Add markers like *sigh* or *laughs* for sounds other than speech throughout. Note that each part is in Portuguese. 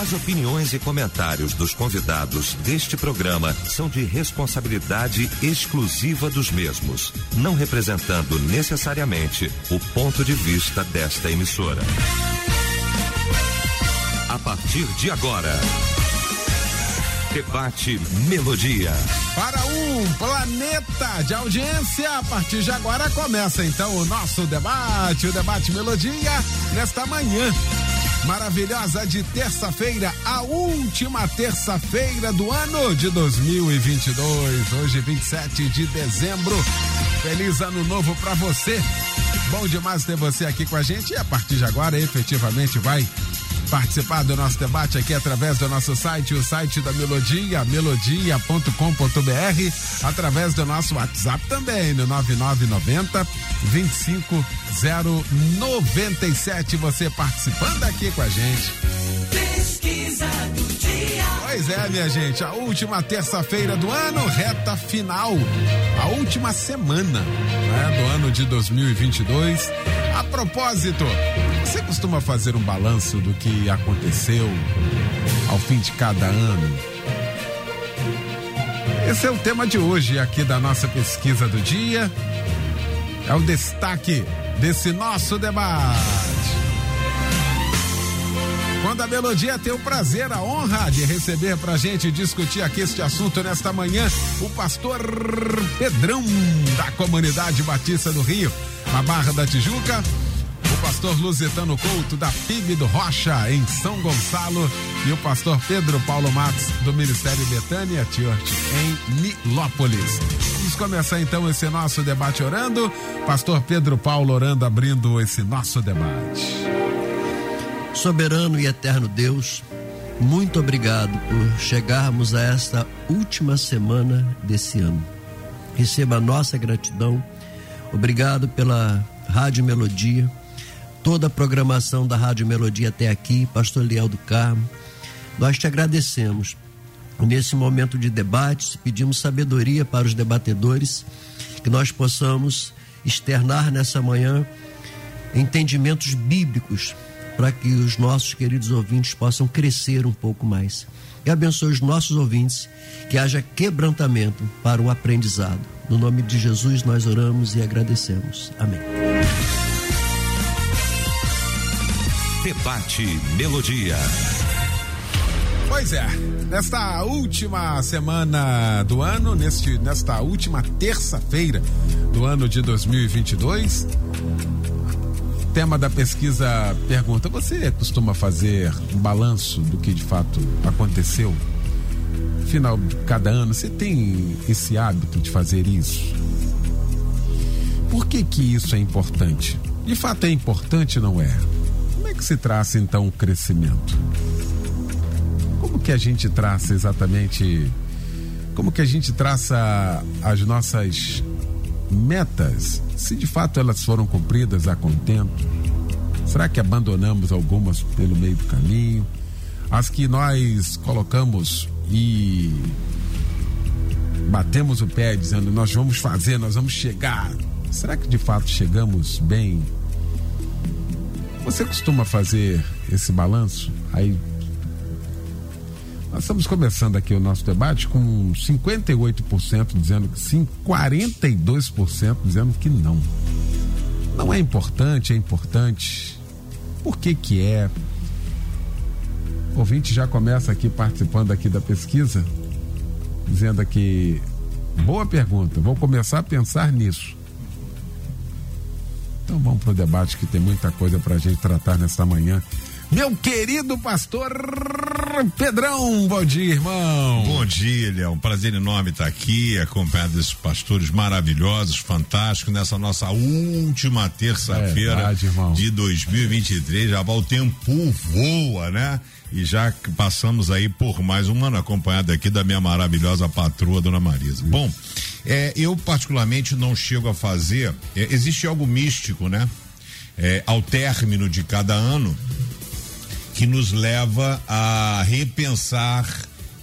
As opiniões e comentários dos convidados deste programa são de responsabilidade exclusiva dos mesmos, não representando necessariamente o ponto de vista desta emissora. A partir de agora, Debate Melodia. Para um planeta de audiência, a partir de agora começa então o nosso debate, o debate Melodia, nesta manhã maravilhosa de terça-feira, a última terça-feira do ano de 2022. Hoje, 27 de dezembro. Feliz ano novo para você. Bom demais ter você aqui com a gente e a partir de agora, efetivamente, vai participar do nosso debate aqui através do nosso site, o site da Melodia, melodia.com.br, através do nosso WhatsApp também, no 9990 25097. Você participando aqui com a gente. Pois é, minha gente, a última terça-feira do ano, reta final, a última semana né, do ano de 2022. A propósito, você costuma fazer um balanço do que aconteceu ao fim de cada ano? Esse é o tema de hoje aqui da nossa pesquisa do dia. É o destaque desse nosso debate. Quando a Melodia tem o prazer, a honra de receber pra gente discutir aqui este assunto nesta manhã, o pastor Pedrão, da comunidade Batista do Rio, na Barra da Tijuca, o pastor Lusitano Couto, da PIB do Rocha, em São Gonçalo, e o pastor Pedro Paulo Matos, do Ministério Betânia Church, em Nilópolis. Vamos começar então esse nosso debate orando. Pastor Pedro Paulo orando, abrindo esse nosso debate. Soberano e eterno Deus, muito obrigado por chegarmos a esta última semana desse ano. Receba a nossa gratidão. Obrigado pela Rádio Melodia, toda a programação da Rádio Melodia até aqui, Pastor Leal do Carmo. Nós te agradecemos. Nesse momento de debates, pedimos sabedoria para os debatedores, que nós possamos externar nessa manhã entendimentos bíblicos para que os nossos queridos ouvintes possam crescer um pouco mais. E abençoe os nossos ouvintes, que haja quebrantamento para o aprendizado. No nome de Jesus nós oramos e agradecemos. Amém. Debate Melodia. Pois é, nesta última semana do ano, neste, nesta última terça-feira do ano de 2022, tema da pesquisa pergunta: você costuma fazer um balanço do que de fato aconteceu? Final de cada ano, você tem esse hábito de fazer isso? Por que que isso é importante? De fato é importante, não é? Como é que se traça então o crescimento? Como que a gente traça exatamente? Como que a gente traça as nossas metas, se de fato elas foram cumpridas a contento? Será que abandonamos algumas pelo meio do caminho? As que nós colocamos e batemos o pé dizendo nós vamos fazer, nós vamos chegar. Será que de fato chegamos bem? Você costuma fazer esse balanço? Aí nós estamos começando aqui o nosso debate com 58% dizendo que sim, 42% dizendo que não. Não é importante, é importante. Por que que é? O ouvinte já começa aqui participando aqui da pesquisa, dizendo aqui, boa pergunta, vou começar a pensar nisso. Então vamos para o debate que tem muita coisa para a gente tratar nessa manhã. Meu querido pastor Pedrão, bom dia, irmão. Bom dia, Léo. Um prazer enorme estar aqui, acompanhado desses pastores maravilhosos, fantásticos, nessa nossa última terça-feira É de 2023. Já o tempo voa, né? E já passamos aí por mais um ano, acompanhado aqui da minha maravilhosa patroa, Dona Marisa. Bom, é, eu particularmente não chego a fazer. é, existe algo místico, né? É, ao término de cada ano, que nos leva a repensar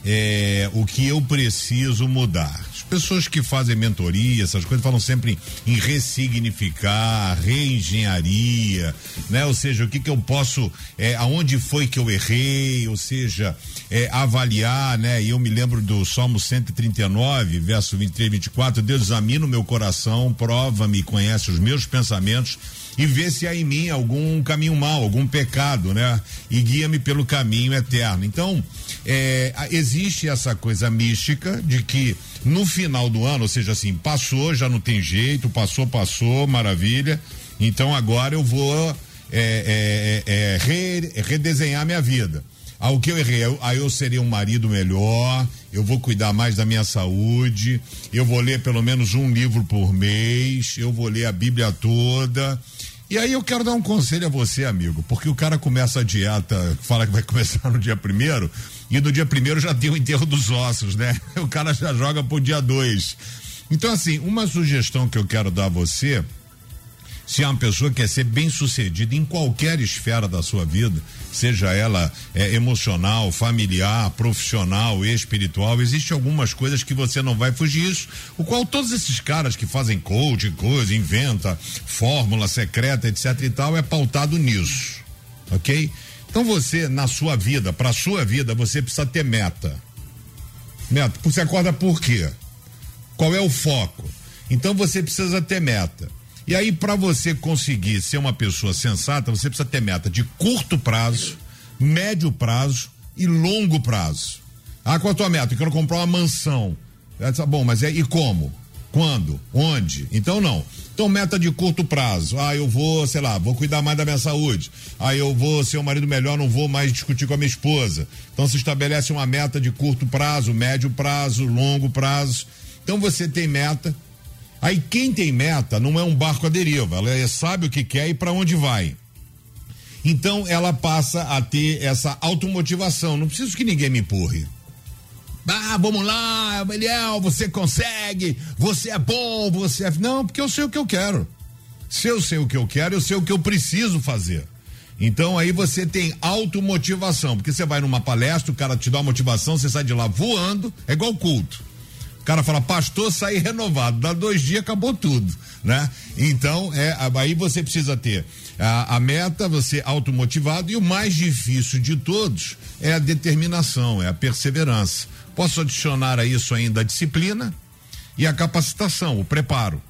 é, o que eu preciso mudar. As pessoas que fazem mentoria, essas coisas, falam sempre em, ressignificar, reengenharia, né? Ou seja, o que que eu posso, é, aonde foi que eu errei, ou seja, é, avaliar, né? E eu me lembro do Salmo 139, verso 23 e 24, Deus examina o meu coração, prova-me, conhece os meus pensamentos e vê se há em mim algum caminho mau, algum pecado, né? E guia-me pelo caminho eterno. Então, é, existe essa coisa mística de que no final do ano, ou seja, assim, passou, já não tem jeito, passou, passou, maravilha. Então agora eu vou é, é, re, redesenhar minha vida. Ao que eu errei, aí eu serei um marido melhor, eu vou cuidar mais da minha saúde, eu vou ler pelo menos um livro por mês, eu vou ler a Bíblia toda, e aí eu quero dar um conselho a você, amigo, porque o cara começa a dieta, fala que vai *laughs* começar no dia primeiro, e no dia primeiro já tem o enterro dos ossos, né? *laughs* O cara já joga pro dia dois. Então, assim, uma sugestão que eu quero dar a você se é uma pessoa que quer ser bem sucedida em qualquer esfera da sua vida, seja ela é, emocional, familiar, profissional, espiritual, existe algumas coisas que você não vai fugir isso, o qual todos esses caras que fazem coach, coisa, inventa fórmula secreta, etc e tal, é pautado nisso, ok? Então você, na sua vida, para sua vida, você precisa ter meta. Meta, você acorda por quê? Qual é o foco? Então você precisa ter meta. E aí, para você conseguir ser uma pessoa sensata, você precisa ter meta de curto prazo, médio prazo e longo prazo. Ah, qual a tua meta? Eu quero comprar uma mansão. É, tá bom, mas é e como? Quando? Onde? Então não. Então, meta de curto prazo. Ah, eu vou, sei lá, vou cuidar mais da minha saúde. Ah, eu vou ser um marido melhor, não vou mais discutir com a minha esposa. Então, se estabelece uma meta de curto prazo, médio prazo, longo prazo. Então, você tem meta Aí quem tem meta não é um barco à deriva, ela é, sabe o que quer e para onde vai. Então ela passa a ter essa automotivação. Não preciso que ninguém me empurre. Ah, vamos lá, Eliel, você consegue, você é bom, você é. Não, porque eu sei o que eu quero. Se eu sei o que eu quero, eu sei o que eu preciso fazer. Então aí você tem automotivação, porque você vai numa palestra, o cara te dá uma motivação, você sai de lá voando, é igual culto cara fala, pastor, sair renovado. Dá dois dias, acabou tudo, né? Então, é, aí você precisa ter a, a meta, você automotivado, e o mais difícil de todos é a determinação, é a perseverança. Posso adicionar a isso ainda a disciplina e a capacitação, o preparo.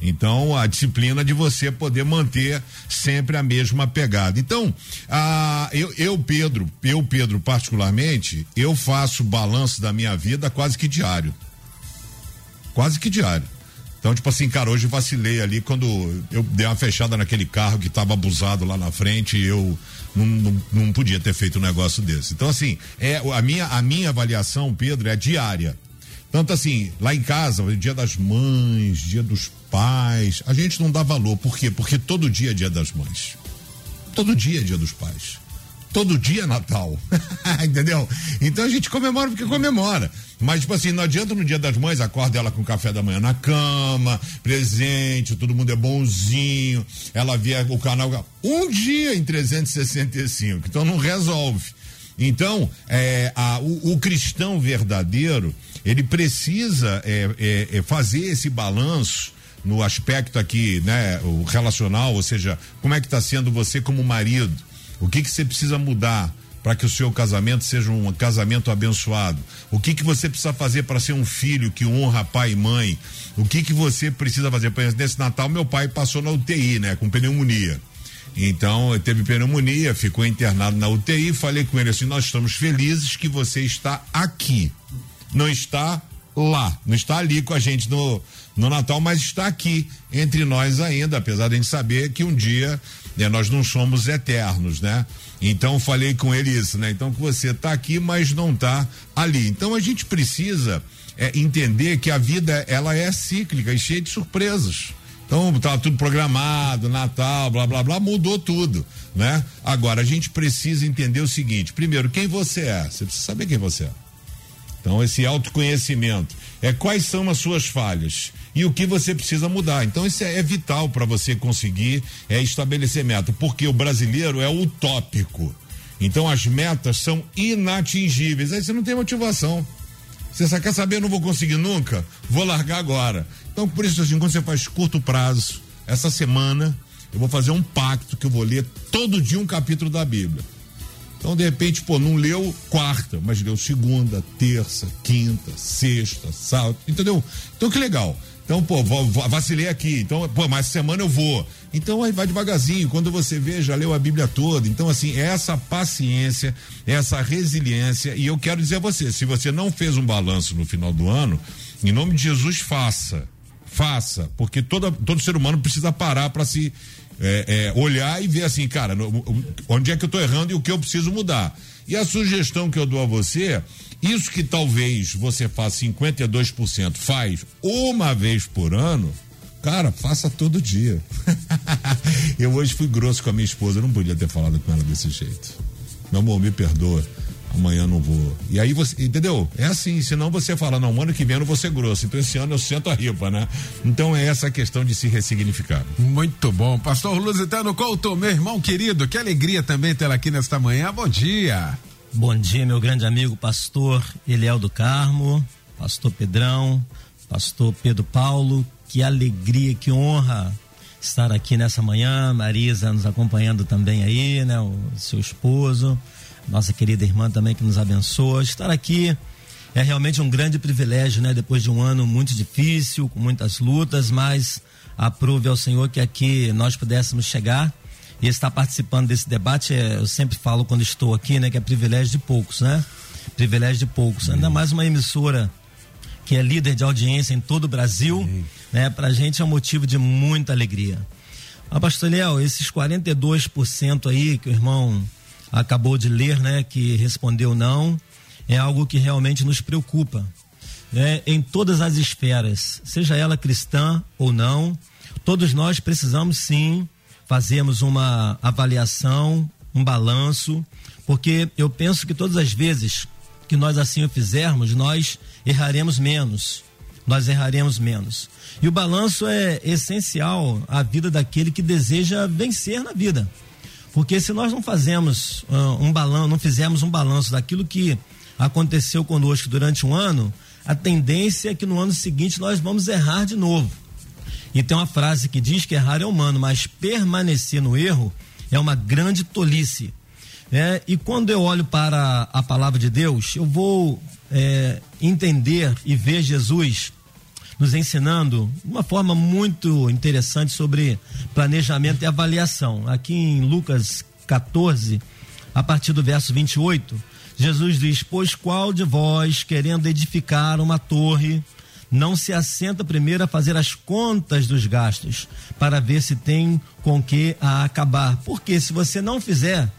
Então, a disciplina de você poder manter sempre a mesma pegada. Então, a, eu, eu, Pedro, eu, Pedro, particularmente, eu faço balanço da minha vida quase que diário quase que diário. Então, tipo assim, cara, hoje vacilei ali quando eu dei uma fechada naquele carro que estava abusado lá na frente e eu não, não, não, podia ter feito um negócio desse. Então, assim, é, a, minha, a minha avaliação, Pedro, é diária. Tanto assim, lá em casa, dia das mães, dia dos pais, a gente não dá valor. Por quê? Porque todo dia é dia das mães. Todo dia é dia dos pais todo dia é Natal. *laughs* Entendeu? Então a gente comemora porque comemora. Mas, tipo assim, não adianta no dia das mães, acorda ela com café da manhã na cama, presente, todo mundo é bonzinho, ela via o canal. Um dia em 365, então não resolve. Então, é, a, o, o, cristão verdadeiro, ele precisa é, é, é fazer esse balanço no aspecto aqui, né, o relacional, ou seja, como é que está sendo você como marido o que que você precisa mudar para que o seu casamento seja um casamento abençoado? O que que você precisa fazer para ser um filho que honra pai e mãe? O que que você precisa fazer? Exemplo, nesse Natal meu pai passou na UTI, né, com pneumonia. Então, teve pneumonia, ficou internado na UTI, falei com ele assim: "Nós estamos felizes que você está aqui. Não está lá, não está ali com a gente no no Natal, mas está aqui entre nós ainda, apesar de a gente saber que um dia né, nós não somos eternos, né? Então falei com ele isso, né? Então que você está aqui, mas não está ali. Então a gente precisa é, entender que a vida ela é cíclica e cheia de surpresas. Então tá tudo programado, Natal, blá blá blá, mudou tudo, né? Agora a gente precisa entender o seguinte: primeiro, quem você é? Você precisa saber quem você é. Então esse autoconhecimento é quais são as suas falhas e o que você precisa mudar. Então isso é, é vital para você conseguir é, estabelecer meta, porque o brasileiro é utópico. Então as metas são inatingíveis. Aí você não tem motivação. Você quer saber, não vou conseguir nunca? Vou largar agora. Então, por isso, assim, quando você faz curto prazo, essa semana, eu vou fazer um pacto que eu vou ler todo dia um capítulo da Bíblia. Então, de repente, pô, não leu quarta, mas leu segunda, terça, quinta, sexta, sábado, entendeu? Então, que legal. Então, pô, vacilei aqui. Então, pô, mais semana eu vou. Então, aí vai devagarzinho. Quando você vê, já leu a Bíblia toda. Então, assim, essa paciência, essa resiliência. E eu quero dizer a você: se você não fez um balanço no final do ano, em nome de Jesus, faça. Faça. Porque toda, todo ser humano precisa parar para se é, é, olhar e ver assim, cara, no, onde é que eu estou errando e o que eu preciso mudar. E a sugestão que eu dou a você isso que talvez você faça 52%, faz uma vez por ano, cara, faça todo dia. *laughs* eu hoje fui grosso com a minha esposa, não podia ter falado com ela desse jeito. Meu amor, me perdoa amanhã não vou. E aí você, entendeu? É assim, senão você fala, não, ano que vem eu não vou ser grosso, então esse ano eu sento a ripa, né? Então é essa a questão de se ressignificar. Muito bom. Pastor Lusitano Couto, meu irmão querido, que alegria também tê-lo aqui nesta manhã. Bom dia. Bom dia, meu grande amigo pastor Eliel do Carmo, pastor Pedrão, pastor Pedro Paulo. Que alegria, que honra estar aqui nessa manhã. Marisa nos acompanhando também aí, né? O seu esposo, nossa querida irmã também que nos abençoa. Estar aqui é realmente um grande privilégio, né? Depois de um ano muito difícil, com muitas lutas, mas aprove ao Senhor que aqui nós pudéssemos chegar e estar participando desse debate, é, eu sempre falo quando estou aqui, né, que é privilégio de poucos, né? Privilégio de poucos. Ainda mais uma emissora que é líder de audiência em todo o Brasil, né? Pra gente é um motivo de muita alegria. Ah, pastor Léo, esses 42% aí que o irmão acabou de ler, né, que respondeu não, é algo que realmente nos preocupa. É, em todas as esferas, seja ela cristã ou não, todos nós precisamos sim fazemos uma avaliação, um balanço, porque eu penso que todas as vezes que nós assim o fizermos, nós erraremos menos. Nós erraremos menos. E o balanço é essencial à vida daquele que deseja vencer na vida. Porque se nós não fazemos uh, um balanço, não fizermos um balanço daquilo que aconteceu conosco durante um ano, a tendência é que no ano seguinte nós vamos errar de novo. E tem uma frase que diz que errar é humano, mas permanecer no erro é uma grande tolice. É, e quando eu olho para a palavra de Deus, eu vou é, entender e ver Jesus nos ensinando uma forma muito interessante sobre planejamento e avaliação. Aqui em Lucas 14, a partir do verso 28, Jesus diz: Pois qual de vós, querendo edificar uma torre, não se assenta primeiro a fazer as contas dos gastos para ver se tem com que a acabar. Porque se você não fizer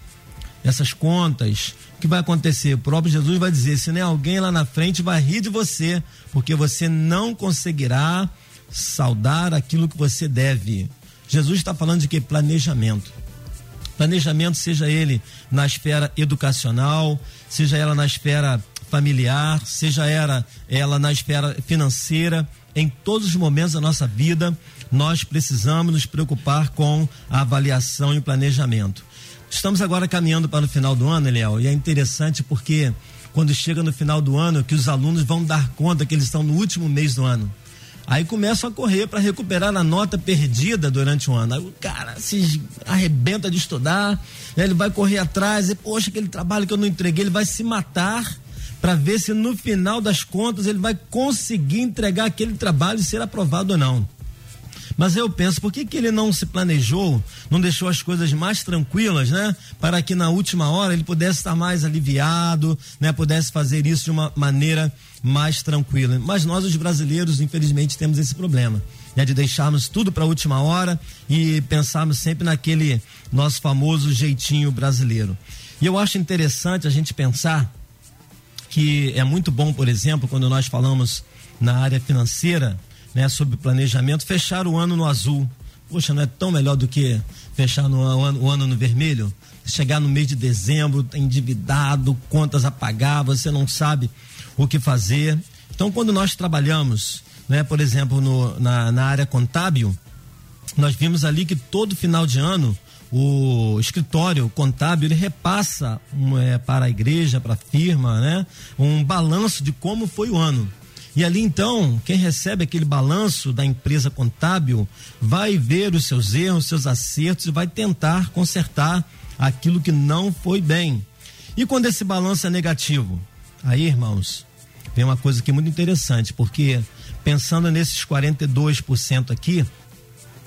essas contas, o que vai acontecer? O próprio Jesus vai dizer: se nem alguém lá na frente vai rir de você, porque você não conseguirá saldar aquilo que você deve. Jesus está falando de que? Planejamento. Planejamento, seja ele na esfera educacional, seja ela na esfera familiar, seja ela, ela na esfera financeira, em todos os momentos da nossa vida, nós precisamos nos preocupar com a avaliação e o planejamento. Estamos agora caminhando para o final do ano, Eliel, e é interessante porque quando chega no final do ano, que os alunos vão dar conta que eles estão no último mês do ano. Aí começam a correr para recuperar a nota perdida durante o ano. Aí o cara se arrebenta de estudar, né? ele vai correr atrás, e, poxa, aquele trabalho que eu não entreguei, ele vai se matar para ver se no final das contas ele vai conseguir entregar aquele trabalho e ser aprovado ou não. Mas eu penso, por que, que ele não se planejou, não deixou as coisas mais tranquilas, né? Para que na última hora ele pudesse estar mais aliviado, né? Pudesse fazer isso de uma maneira mais tranquila. Mas nós, os brasileiros, infelizmente, temos esse problema, né? De deixarmos tudo para a última hora e pensarmos sempre naquele nosso famoso jeitinho brasileiro. E eu acho interessante a gente pensar que é muito bom, por exemplo, quando nós falamos na área financeira, né, sobre planejamento, fechar o ano no azul. Poxa, não é tão melhor do que fechar no ano, o ano no vermelho? Chegar no mês de dezembro, endividado, contas a pagar, você não sabe o que fazer. Então, quando nós trabalhamos, né, por exemplo, no, na, na área contábil, nós vimos ali que todo final de ano o escritório contábil ele repassa um, é, para a igreja, para a firma, né, um balanço de como foi o ano. E ali então, quem recebe aquele balanço da empresa contábil vai ver os seus erros, seus acertos e vai tentar consertar aquilo que não foi bem. E quando esse balanço é negativo? Aí, irmãos, vem uma coisa aqui muito interessante, porque pensando nesses 42% aqui,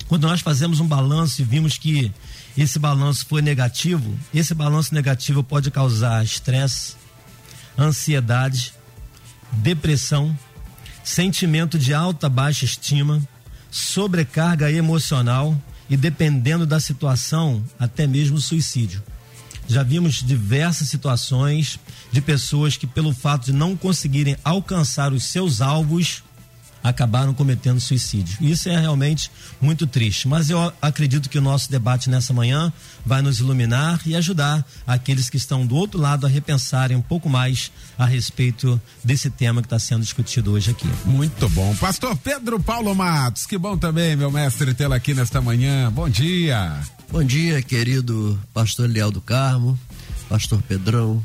quando nós fazemos um balanço e vimos que esse balanço foi negativo, esse balanço negativo pode causar estresse, ansiedade, depressão, sentimento de alta baixa estima, sobrecarga emocional e dependendo da situação, até mesmo suicídio. Já vimos diversas situações de pessoas que pelo fato de não conseguirem alcançar os seus alvos, acabaram cometendo suicídio. Isso é realmente muito triste, mas eu acredito que o nosso debate nessa manhã vai nos iluminar e ajudar aqueles que estão do outro lado a repensarem um pouco mais a respeito desse tema que está sendo discutido hoje aqui. Muito bom. Pastor Pedro Paulo Matos, que bom também, meu mestre, tê-lo aqui nesta manhã. Bom dia. Bom dia, querido pastor Leal do Carmo, pastor Pedrão,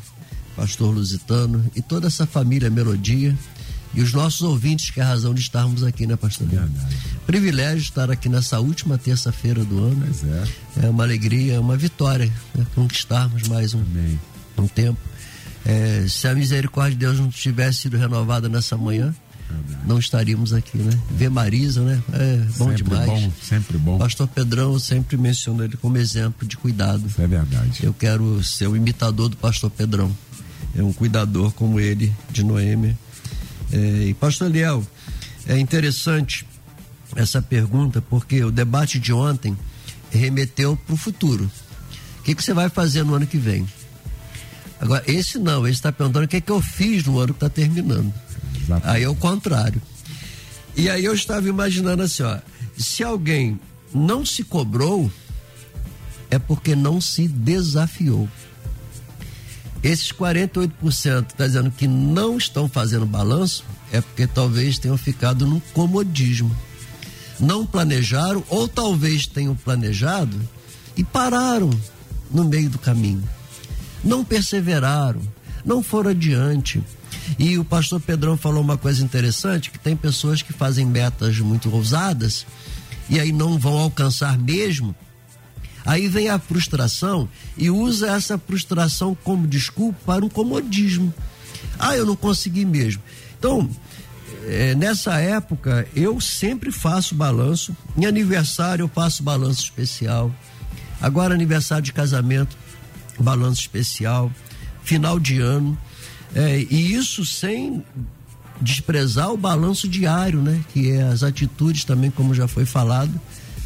pastor Lusitano e toda essa família Melodia e os nossos ouvintes, que é a razão de estarmos aqui, né, pastor? Verdade. Privilégio estar aqui nessa última terça-feira do ano. Pois é. É uma alegria, é uma vitória né, conquistarmos mais um, um tempo. É, se a misericórdia de Deus não tivesse sido renovada nessa manhã, não estaríamos aqui, né? Ver Marisa, né? É bom sempre demais. Bom, sempre bom. Pastor Pedrão, eu sempre menciono ele como exemplo de cuidado. Isso é verdade. Eu quero ser o imitador do pastor Pedrão. É um cuidador como ele, de Noêmia é, e pastor Eliel, é interessante essa pergunta, porque o debate de ontem remeteu para o futuro. O que, que você vai fazer no ano que vem? Agora, esse não, ele está perguntando o que, que eu fiz no ano que está terminando. Exatamente. Aí é o contrário. E aí eu estava imaginando assim, ó, se alguém não se cobrou, é porque não se desafiou. Esses 48% está dizendo que não estão fazendo balanço, é porque talvez tenham ficado num comodismo. Não planejaram, ou talvez tenham planejado e pararam no meio do caminho. Não perseveraram, não foram adiante. E o pastor Pedrão falou uma coisa interessante: que tem pessoas que fazem metas muito ousadas e aí não vão alcançar mesmo Aí vem a frustração e usa essa frustração como desculpa para um comodismo. Ah, eu não consegui mesmo. Então, é, nessa época, eu sempre faço balanço. Em aniversário, eu faço balanço especial. Agora, aniversário de casamento, balanço especial. Final de ano. É, e isso sem desprezar o balanço diário, né? Que é as atitudes também, como já foi falado.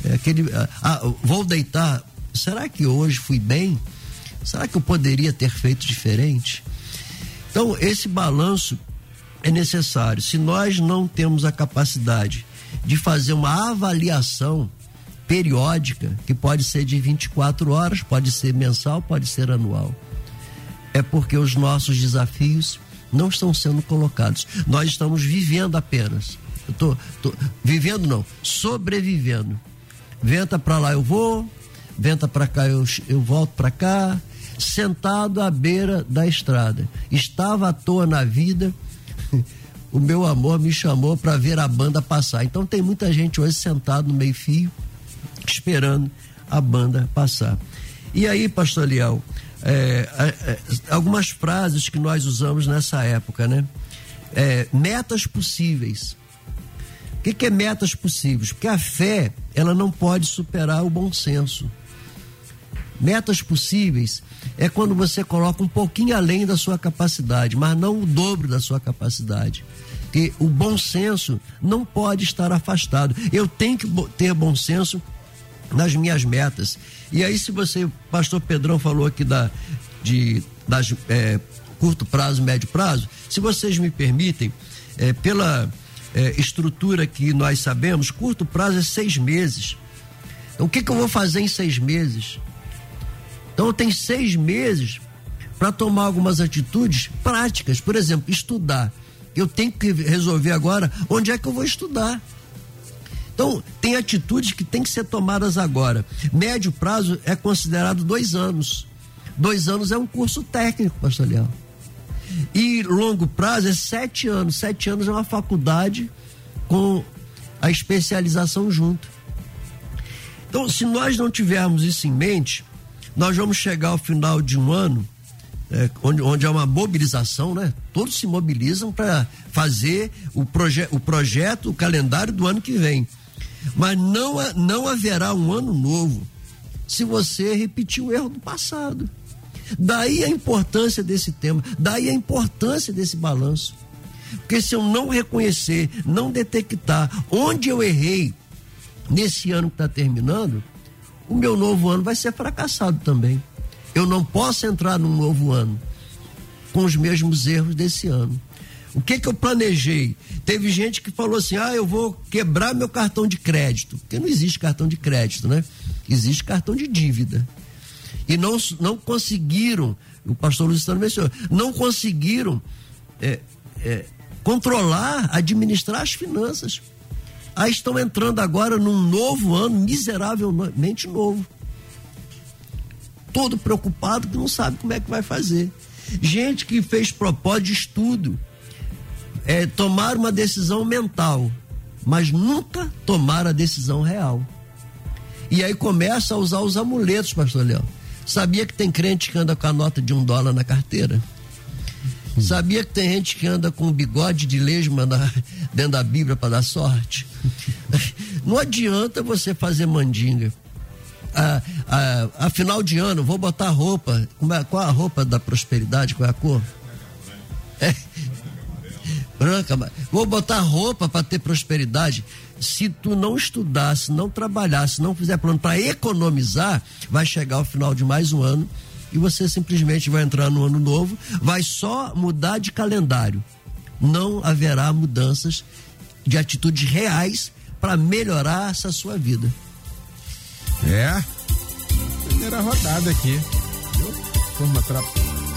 É aquele, ah, ah vou deitar será que hoje fui bem? Será que eu poderia ter feito diferente? Então, esse balanço é necessário. Se nós não temos a capacidade de fazer uma avaliação periódica, que pode ser de 24 horas, pode ser mensal, pode ser anual, é porque os nossos desafios não estão sendo colocados. Nós estamos vivendo apenas. Eu tô, tô vivendo não, sobrevivendo. Venta para lá eu vou, venta para cá, eu, eu volto para cá, sentado à beira da estrada. Estava à toa na vida, *laughs* o meu amor me chamou para ver a banda passar. Então tem muita gente hoje sentado no meio-fio, esperando a banda passar. E aí, pastor Liel, é, é, algumas frases que nós usamos nessa época, né? É, metas possíveis. O que, que é metas possíveis? Porque a fé, ela não pode superar o bom senso. Metas possíveis é quando você coloca um pouquinho além da sua capacidade, mas não o dobro da sua capacidade. Porque o bom senso não pode estar afastado. Eu tenho que ter bom senso nas minhas metas. E aí, se você, pastor Pedrão falou aqui da, de, das é, curto prazo, médio prazo, se vocês me permitem, é, pela é, estrutura que nós sabemos, curto prazo é seis meses. Então, o que, que eu vou fazer em seis meses? Então tenho seis meses para tomar algumas atitudes práticas. Por exemplo, estudar. Eu tenho que resolver agora onde é que eu vou estudar. Então, tem atitudes que têm que ser tomadas agora. Médio prazo é considerado dois anos. Dois anos é um curso técnico, pastor Leal. E longo prazo é sete anos. Sete anos é uma faculdade com a especialização junto. Então, se nós não tivermos isso em mente, nós vamos chegar ao final de um ano, é, onde, onde há uma mobilização, né? Todos se mobilizam para fazer o, proje o projeto, o calendário do ano que vem. Mas não, não haverá um ano novo se você repetir o erro do passado. Daí a importância desse tema, daí a importância desse balanço. Porque se eu não reconhecer, não detectar onde eu errei nesse ano que está terminando, o meu novo ano vai ser fracassado também. Eu não posso entrar num novo ano com os mesmos erros desse ano. O que que eu planejei? Teve gente que falou assim: "Ah, eu vou quebrar meu cartão de crédito". Porque não existe cartão de crédito, né? Existe cartão de dívida. E não não conseguiram, o pastor Luciano mencionou, não conseguiram é, é, controlar, administrar as finanças. Aí estão entrando agora num novo ano miseravelmente novo. Todo preocupado que não sabe como é que vai fazer. Gente que fez propósito de estudo, é, tomar uma decisão mental, mas nunca tomar a decisão real. E aí começa a usar os amuletos, pastor Léo. Sabia que tem crente que anda com a nota de um dólar na carteira? Sabia que tem gente que anda com um bigode de lesma na, *laughs* dentro da Bíblia para dar sorte? *laughs* Não adianta você fazer mandinga. Ah, ah, a final de ano, vou botar roupa. É, qual a roupa da prosperidade? Qual é a cor? É. *laughs* Branca, vou botar roupa para ter prosperidade. Se tu não estudar, se não trabalhar, se não fizer plano para economizar, vai chegar ao final de mais um ano e você simplesmente vai entrar no ano novo, vai só mudar de calendário. Não haverá mudanças de atitudes reais para melhorar essa sua vida. É. Primeira rodada aqui. Turma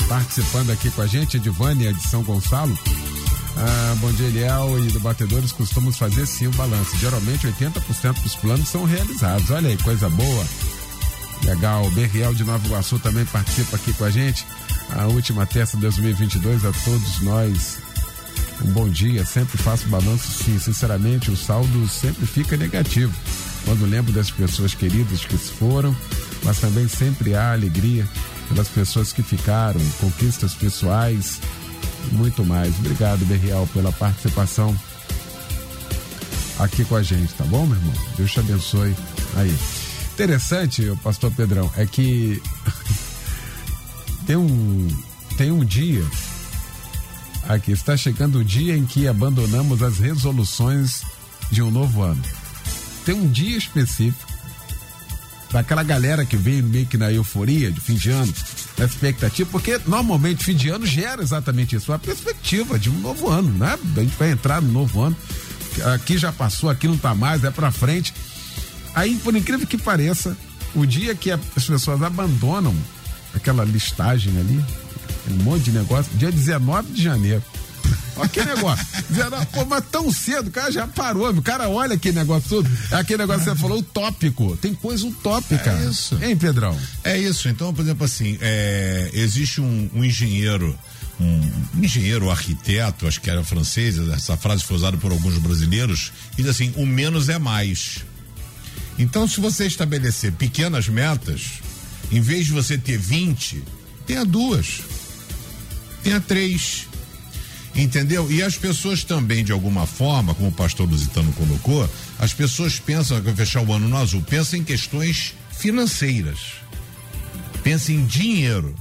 participando aqui com a gente, Edivânia de São Gonçalo. Ah, bom dia, Eliel e do Batedores costumamos fazer sim o balanço. Geralmente 80% dos planos são realizados. Olha aí, coisa boa. Legal, o Berriel de Nova Iguaçu também participa aqui com a gente. A última terça de 2022 a todos nós. Um bom dia, sempre faço balanço sim. Sinceramente, o saldo sempre fica negativo. Quando lembro das pessoas queridas que se foram, mas também sempre há alegria pelas pessoas que ficaram, conquistas pessoais, muito mais. Obrigado, Berriel, pela participação aqui com a gente, tá bom, meu irmão? Deus te abençoe aí interessante, pastor Pedrão, é que *laughs* tem um tem um dia aqui está chegando o dia em que abandonamos as resoluções de um novo ano. Tem um dia específico daquela galera que vem meio que na euforia de fim de ano, na expectativa, porque normalmente fim de ano gera exatamente isso, a perspectiva de um novo ano, né? A gente vai entrar no novo ano. Aqui já passou, aqui não está mais, é para frente. Aí, por incrível que pareça, o dia que as pessoas abandonam aquela listagem ali, um monte de negócio, dia 19 de janeiro. Olha que negócio. Pô, mas tão cedo, o cara já parou. O cara olha aquele negócio todo. É aquele negócio que você falou, utópico. Tem coisa utópica. É isso. Hein, Pedrão? É isso. Então, por exemplo, assim, é, existe um, um engenheiro, um, engenheiro, um arquiteto, acho que era francês, essa frase foi usada por alguns brasileiros, diz assim: o menos é mais. Então, se você estabelecer pequenas metas, em vez de você ter 20, tenha duas, tenha três. Entendeu? E as pessoas também, de alguma forma, como o pastor Lusitano colocou, as pessoas pensam que fechar o ano no azul, pensam em questões financeiras. Pensam em dinheiro.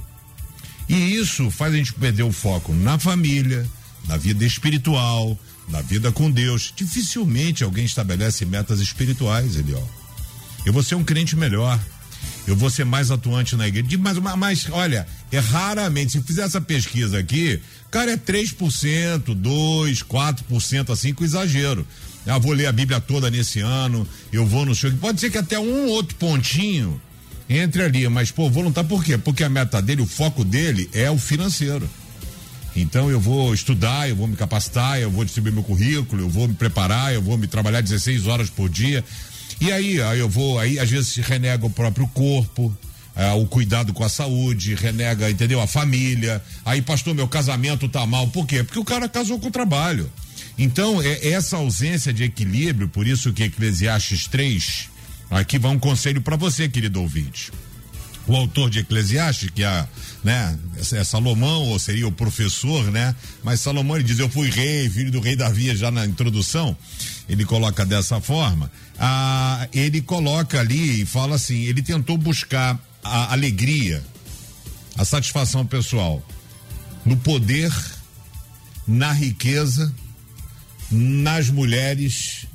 E isso faz a gente perder o foco na família, na vida espiritual, na vida com Deus. Dificilmente alguém estabelece metas espirituais, Elió. Eu vou ser um crente melhor. Eu vou ser mais atuante na igreja. Mas, mas olha, é raramente. Se fizer essa pesquisa aqui, cara, é 3%, 2%, 4% assim com exagero. Ah, vou ler a Bíblia toda nesse ano, eu vou no show. Pode ser que até um outro pontinho entre ali, mas, pô, voluntário por quê? Porque a meta dele, o foco dele é o financeiro. Então eu vou estudar, eu vou me capacitar, eu vou distribuir meu currículo, eu vou me preparar, eu vou me trabalhar 16 horas por dia. E aí, aí eu vou, aí às vezes renega o próprio corpo, é, o cuidado com a saúde, renega, entendeu? A família. Aí, pastor, meu casamento tá mal. Por quê? Porque o cara casou com o trabalho. Então, é essa ausência de equilíbrio, por isso que Eclesiastes 3, aqui vai um conselho para você, querido ouvinte. O autor de Eclesiastes, que é, né, é Salomão, ou seria o professor, né? Mas Salomão ele diz: Eu fui rei, filho do rei Davi, já na introdução. Ele coloca dessa forma. Ah, ele coloca ali e fala assim: ele tentou buscar a alegria, a satisfação pessoal no poder, na riqueza nas mulheres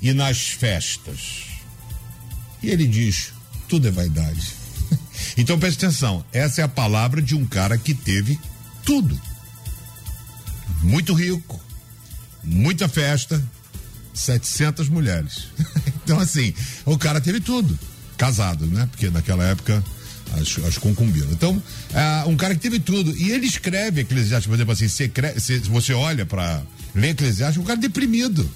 e nas festas. E ele diz: tudo é vaidade. Então preste atenção, essa é a palavra de um cara que teve tudo. Muito rico, muita festa, 700 mulheres. *laughs* então, assim, o cara teve tudo. Casado, né? Porque naquela época as, as concubinas. Então, uh, um cara que teve tudo. E ele escreve Eclesiastes, por exemplo, assim, você, você olha para ler Eclesiastes, um cara deprimido.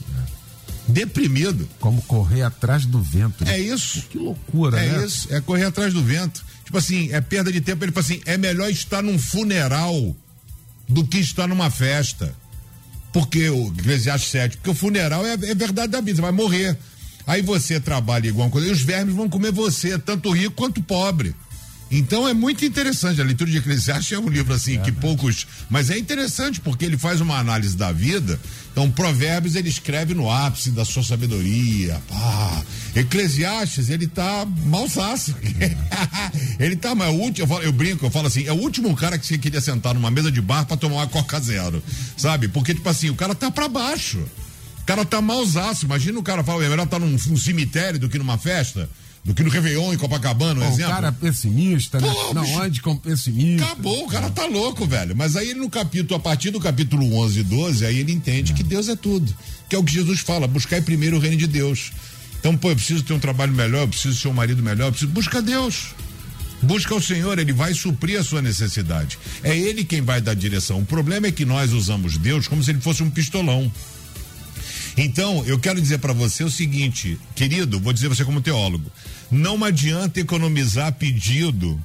Deprimido. Como correr atrás do vento. Né? É isso. Que loucura, é né? É isso, é correr atrás do vento. Tipo assim, é perda de tempo. Ele fala assim: é melhor estar num funeral do que estar numa festa. Porque o Eclesiastes 7, porque o funeral é, é verdade da vida, você vai morrer. Aí você trabalha igual uma coisa, e os vermes vão comer você, tanto rico quanto pobre. Então é muito interessante. A leitura de Eclesiastes é um livro assim é, que né? poucos. Mas é interessante porque ele faz uma análise da vida. Então, Provérbios ele escreve no ápice da sua sabedoria. Pá. Eclesiastes, ele tá malsaço. *laughs* Ele tá, mas é o último, eu, falo, eu, brinco, eu falo assim, é o último cara que você queria sentar numa mesa de bar para tomar uma Coca Zero. Sabe? Porque, tipo assim, o cara tá para baixo. O cara tá malzaço. Imagina o cara falar, é melhor tá num, num cemitério do que numa festa do que no Réveillon em Copacabana, um Pô, exemplo. O cara pessimista, né? Pô, não, ande com pessimista. Acabou, o cara tá louco, velho. Mas aí no capítulo, a partir do capítulo 11 e 12, aí ele entende é. que Deus é tudo. Que é o que Jesus fala, buscar primeiro o reino de Deus. Então, pô, eu preciso ter um trabalho melhor, eu preciso ser um marido melhor, eu preciso. Busca Deus. Busca o Senhor, ele vai suprir a sua necessidade. É ele quem vai dar direção. O problema é que nós usamos Deus como se ele fosse um pistolão. Então, eu quero dizer para você o seguinte, querido, vou dizer você como teólogo, não adianta economizar pedido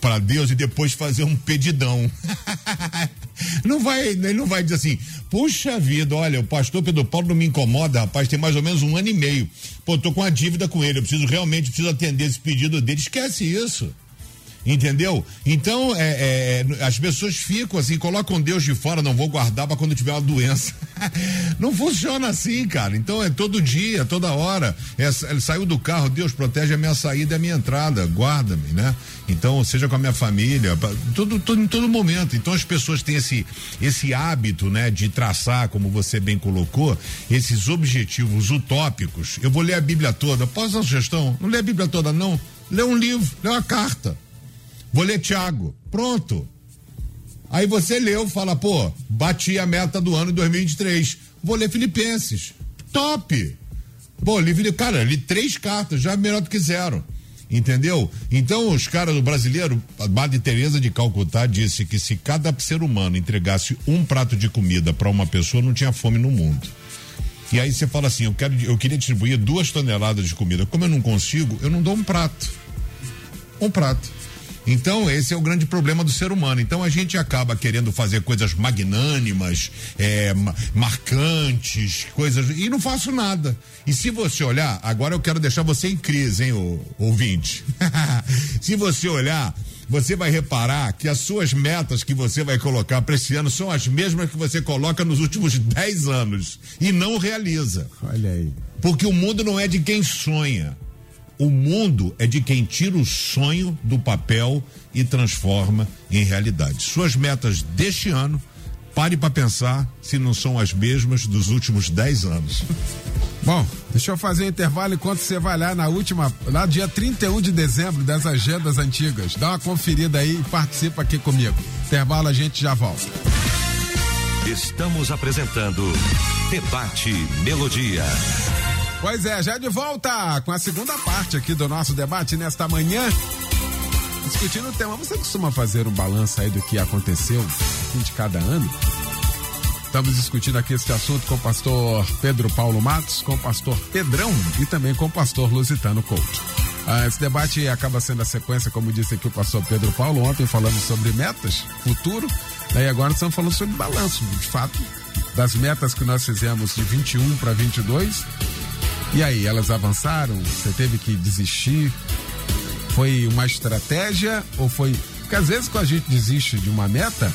para Deus e depois fazer um pedidão. *laughs* não vai, ele não vai dizer assim, puxa vida, olha, o pastor Pedro Paulo não me incomoda, rapaz, tem mais ou menos um ano e meio. Pô, tô com uma dívida com ele, eu preciso realmente preciso atender esse pedido dele. Esquece isso. Entendeu? Então, é, é, é, as pessoas ficam assim, colocam Deus de fora, não vou guardar para quando tiver uma doença. *laughs* não funciona assim, cara. Então é todo dia, toda hora. É, ele saiu do carro, Deus protege a minha saída e a minha entrada, guarda-me, né? Então, seja com a minha família, todo, todo, em todo momento. Então as pessoas têm esse, esse hábito, né, de traçar, como você bem colocou, esses objetivos utópicos. Eu vou ler a Bíblia toda. Posso dar sugestão? Não lê a Bíblia toda, não. Lê um livro, lê uma carta. Vou ler Tiago. Pronto. Aí você leu, fala, pô, bati a meta do ano 2023. Vou ler Filipenses. Top! Pô, li, cara, li três cartas, já melhor do que zero. Entendeu? Então, os caras do brasileiro, a Madre Teresa de Calcutá disse que se cada ser humano entregasse um prato de comida para uma pessoa, não tinha fome no mundo. E aí você fala assim, eu quero, eu queria distribuir duas toneladas de comida. Como eu não consigo, eu não dou um prato. Um prato. Então, esse é o grande problema do ser humano. Então, a gente acaba querendo fazer coisas magnânimas, é, marcantes, coisas. E não faço nada. E se você olhar, agora eu quero deixar você em crise, hein, ô, ouvinte? *laughs* se você olhar, você vai reparar que as suas metas que você vai colocar para esse ano são as mesmas que você coloca nos últimos *laughs* 10 anos e não realiza. Olha aí. Porque o mundo não é de quem sonha. O mundo é de quem tira o sonho do papel e transforma em realidade. Suas metas deste ano, pare para pensar se não são as mesmas dos últimos 10 anos. Bom, deixa eu fazer um intervalo enquanto você vai lá na última, lá dia 31 de dezembro das agendas antigas. Dá uma conferida aí e participa aqui comigo. Intervalo, a gente já volta. Estamos apresentando Debate Melodia. Pois é, já de volta com a segunda parte aqui do nosso debate nesta manhã. discutindo o tema, você costuma fazer um balanço aí do que aconteceu de cada ano? Estamos discutindo aqui este assunto com o pastor Pedro Paulo Matos, com o pastor Pedrão e também com o pastor Lusitano Couto. Ah, esse debate acaba sendo a sequência, como disse aqui o pastor Pedro Paulo, ontem falamos sobre metas, futuro, e agora estamos falando sobre balanço, de fato, das metas que nós fizemos de 21 para 22. E aí, elas avançaram? Você teve que desistir? Foi uma estratégia ou foi. Porque às vezes quando a gente desiste de uma meta,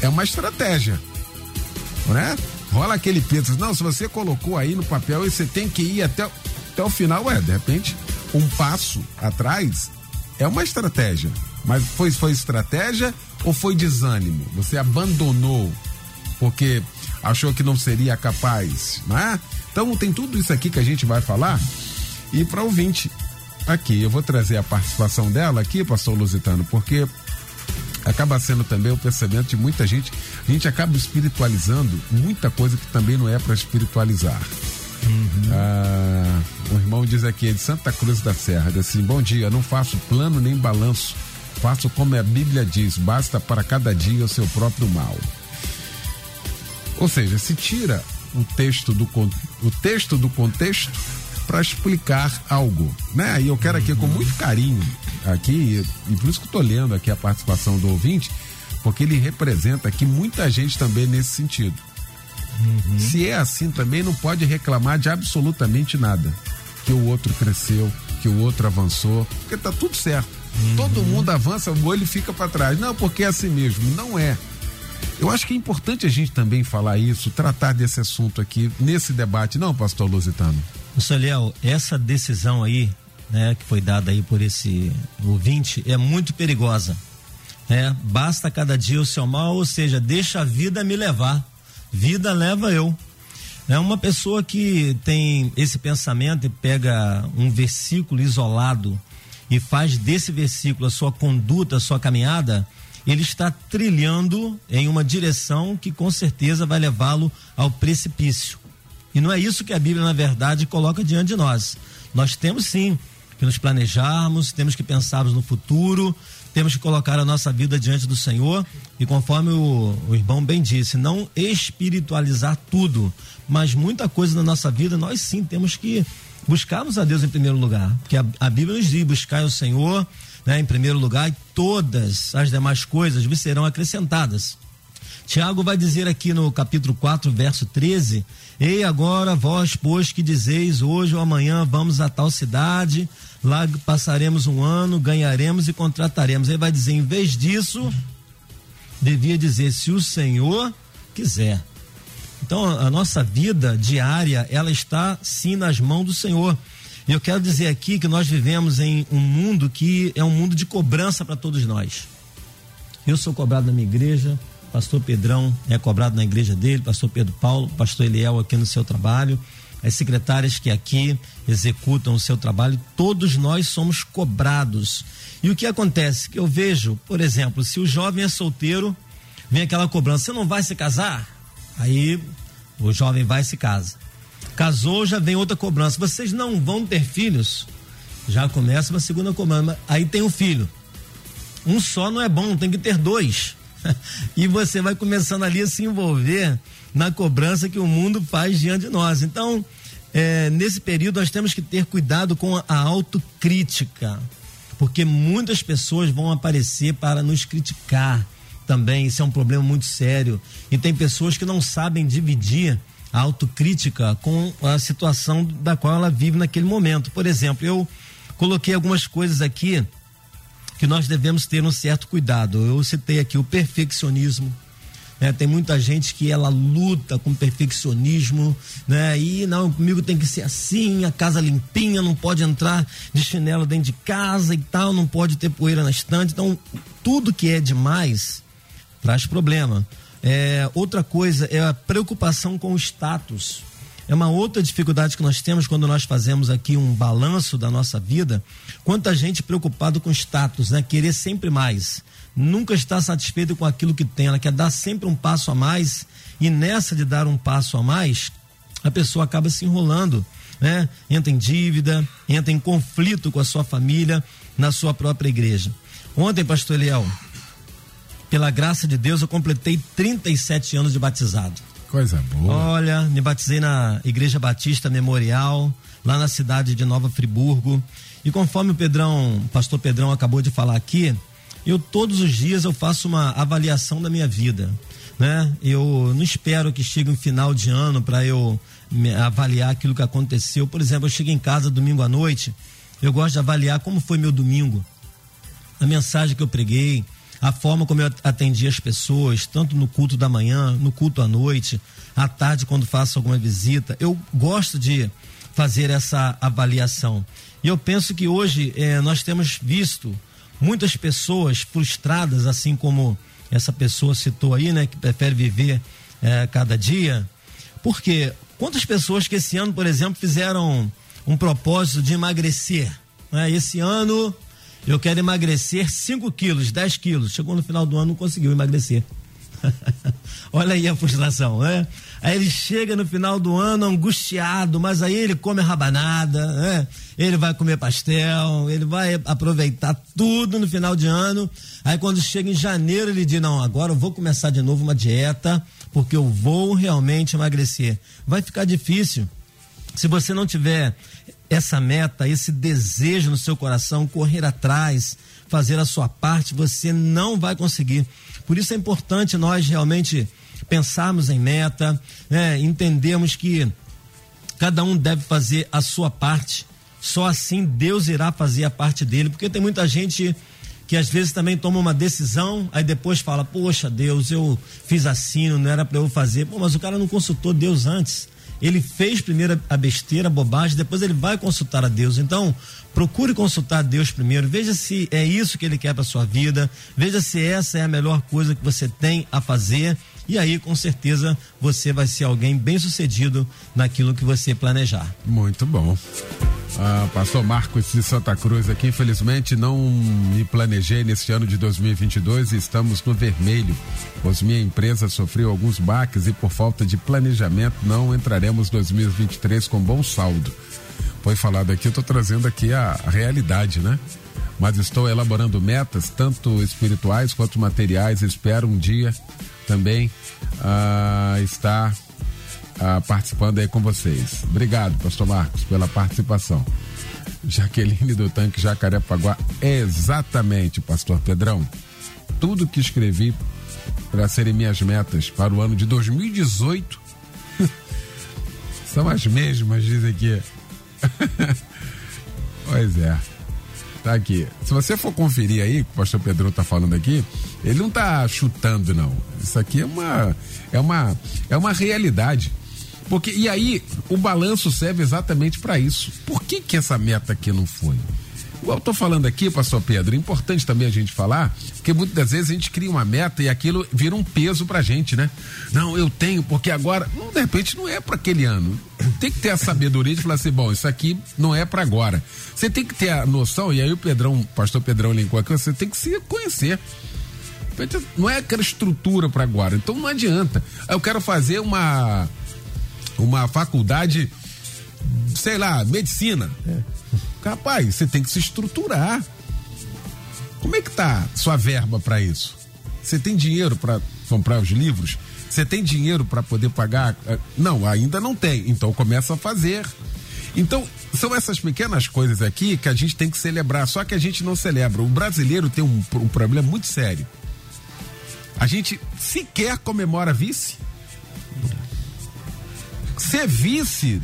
é uma estratégia. Né? Rola aquele peso. Não, se você colocou aí no papel, você tem que ir até, até o final. Ué, de repente, um passo atrás é uma estratégia. Mas foi, foi estratégia ou foi desânimo? Você abandonou porque achou que não seria capaz, não é? Então tem tudo isso aqui que a gente vai falar. E para ouvinte, aqui, eu vou trazer a participação dela aqui, pastor Lusitano, porque acaba sendo também o pensamento de muita gente. A gente acaba espiritualizando muita coisa que também não é para espiritualizar. Uhum. Ah, o irmão diz aqui, é de Santa Cruz da Serra, diz assim: Bom dia, não faço plano nem balanço, faço como a Bíblia diz, basta para cada dia o seu próprio mal. Ou seja, se tira o texto do, o texto do contexto para explicar algo, né? E eu quero aqui com muito carinho aqui e por isso que estou lendo aqui a participação do ouvinte, porque ele representa aqui muita gente também nesse sentido. Uhum. Se é assim também não pode reclamar de absolutamente nada, que o outro cresceu, que o outro avançou, porque tá tudo certo. Uhum. Todo mundo avança, o olho fica para trás. Não, porque é assim mesmo. Não é. Eu acho que é importante a gente também falar isso, tratar desse assunto aqui nesse debate, não, pastor Lusitano? Senhor Léo, essa decisão aí, né, que foi dada aí por esse ouvinte, é muito perigosa. Né? Basta cada dia o seu mal, ou seja, deixa a vida me levar. Vida leva eu. É uma pessoa que tem esse pensamento e pega um versículo isolado e faz desse versículo a sua conduta, a sua caminhada, ele está trilhando em uma direção que com certeza vai levá-lo ao precipício. E não é isso que a Bíblia, na verdade, coloca diante de nós. Nós temos sim que nos planejarmos, temos que pensarmos no futuro, temos que colocar a nossa vida diante do Senhor e conforme o, o irmão bem disse, não espiritualizar tudo, mas muita coisa na nossa vida nós sim temos que buscarmos a Deus em primeiro lugar, porque a, a Bíblia nos diz buscar o Senhor né, em primeiro lugar, e todas as demais coisas lhe serão acrescentadas. Tiago vai dizer aqui no capítulo 4, verso 13: Ei, agora vós, pois, que dizeis hoje ou amanhã vamos a tal cidade, lá passaremos um ano, ganharemos e contrataremos. Aí vai dizer, em vez disso, devia dizer, se o Senhor quiser. Então, a nossa vida diária, ela está sim nas mãos do Senhor. E eu quero dizer aqui que nós vivemos em um mundo que é um mundo de cobrança para todos nós. Eu sou cobrado na minha igreja, pastor Pedrão é cobrado na igreja dele, pastor Pedro Paulo, pastor Eliel aqui no seu trabalho, as secretárias que aqui executam o seu trabalho, todos nós somos cobrados. E o que acontece? Que eu vejo, por exemplo, se o jovem é solteiro, vem aquela cobrança, você não vai se casar? Aí o jovem vai e se casa. Casou, já vem outra cobrança. Vocês não vão ter filhos? Já começa uma segunda cobrança. Aí tem um filho. Um só não é bom, tem que ter dois. *laughs* e você vai começando ali a se envolver na cobrança que o mundo faz diante de nós. Então, é, nesse período, nós temos que ter cuidado com a autocrítica, porque muitas pessoas vão aparecer para nos criticar também. Isso é um problema muito sério. E tem pessoas que não sabem dividir a autocrítica com a situação da qual ela vive naquele momento. Por exemplo, eu coloquei algumas coisas aqui que nós devemos ter um certo cuidado. Eu citei aqui o perfeccionismo. Né? Tem muita gente que ela luta com perfeccionismo, né? E não, comigo tem que ser assim, a casa limpinha, não pode entrar de chinelo dentro de casa e tal, não pode ter poeira na estante. Então, tudo que é demais traz problema. É, outra coisa é a preocupação com o status. É uma outra dificuldade que nós temos quando nós fazemos aqui um balanço da nossa vida. Quanta gente preocupado com status, né? Querer sempre mais. Nunca está satisfeito com aquilo que tem. Ela quer dar sempre um passo a mais. E nessa de dar um passo a mais, a pessoa acaba se enrolando, né? Entra em dívida, entra em conflito com a sua família, na sua própria igreja. Ontem, pastor Eliel, pela graça de Deus, eu completei 37 anos de batizado. Coisa boa. Olha, me batizei na Igreja Batista Memorial, lá na cidade de Nova Friburgo. E conforme o Pedrão, o pastor Pedrão acabou de falar aqui, eu todos os dias eu faço uma avaliação da minha vida, né? Eu não espero que chegue um final de ano para eu avaliar aquilo que aconteceu. Por exemplo, eu chego em casa domingo à noite, eu gosto de avaliar como foi meu domingo, a mensagem que eu preguei, a forma como eu atendi as pessoas, tanto no culto da manhã, no culto à noite, à tarde quando faço alguma visita. Eu gosto de fazer essa avaliação. E eu penso que hoje eh, nós temos visto muitas pessoas frustradas, assim como essa pessoa citou aí, né, que prefere viver eh, cada dia. Porque quantas pessoas que esse ano, por exemplo, fizeram um propósito de emagrecer? Né? Esse ano eu quero emagrecer 5 quilos, 10 quilos. Chegou no final do ano, não conseguiu emagrecer. *laughs* Olha aí a frustração, né? Aí ele chega no final do ano angustiado, mas aí ele come rabanada, né? Ele vai comer pastel, ele vai aproveitar tudo no final de ano. Aí quando chega em janeiro, ele diz: Não, agora eu vou começar de novo uma dieta, porque eu vou realmente emagrecer. Vai ficar difícil. Se você não tiver essa meta, esse desejo no seu coração, correr atrás, fazer a sua parte, você não vai conseguir. Por isso é importante nós realmente pensarmos em meta, né? entendermos que cada um deve fazer a sua parte. Só assim Deus irá fazer a parte dele, porque tem muita gente que às vezes também toma uma decisão, aí depois fala: Poxa, Deus, eu fiz assim, não era para eu fazer. Pô, mas o cara não consultou Deus antes. Ele fez primeiro a besteira, a bobagem, depois ele vai consultar a Deus. Então, procure consultar Deus primeiro, veja se é isso que ele quer para sua vida, veja se essa é a melhor coisa que você tem a fazer. E aí, com certeza, você vai ser alguém bem sucedido naquilo que você planejar. Muito bom. Ah, pastor Marcos de Santa Cruz aqui, infelizmente não me planejei neste ano de 2022 e estamos no vermelho, pois minha empresa sofreu alguns baques e por falta de planejamento não entraremos 2023 com bom saldo. Foi falado aqui, eu estou trazendo aqui a, realidade, né? Mas estou elaborando metas, tanto espirituais quanto materiais. Espero um dia também ah, estar ah, participando aí com vocês. Obrigado, Pastor Marcos, pela participação. Jaqueline do Tanque Jacarepaguá, exatamente, Pastor Pedrão. Tudo que escrevi para serem minhas metas para o ano de 2018 *laughs* são as mesmas, diz aqui. *laughs* pois é. Tá aqui. Se você for conferir aí, o pastor Pedro tá falando aqui, ele não tá chutando, não. Isso aqui é uma, é uma, é uma realidade. Porque, e aí, o balanço serve exatamente para isso. Por que que essa meta aqui não foi? Eu tô falando aqui, pastor Pedro, é importante também a gente falar, porque muitas das vezes a gente cria uma meta e aquilo vira um peso pra gente, né? Não, eu tenho, porque agora, não, de repente não é para aquele ano. Tem que ter a sabedoria de falar assim, bom, isso aqui não é para agora. Você tem que ter a noção, e aí o Pedrão, pastor Pedrão linkou aqui, você tem que se conhecer. Não é aquela estrutura para agora, então não adianta. Eu quero fazer uma uma faculdade, sei lá, medicina. É. Rapaz, você tem que se estruturar. Como é que tá sua verba para isso? Você tem dinheiro para comprar os livros? Você tem dinheiro para poder pagar? Eh, não, ainda não tem. Então começa a fazer. Então, são essas pequenas coisas aqui que a gente tem que celebrar, só que a gente não celebra. O brasileiro tem um, um problema muito sério. A gente sequer comemora vice. Ser vice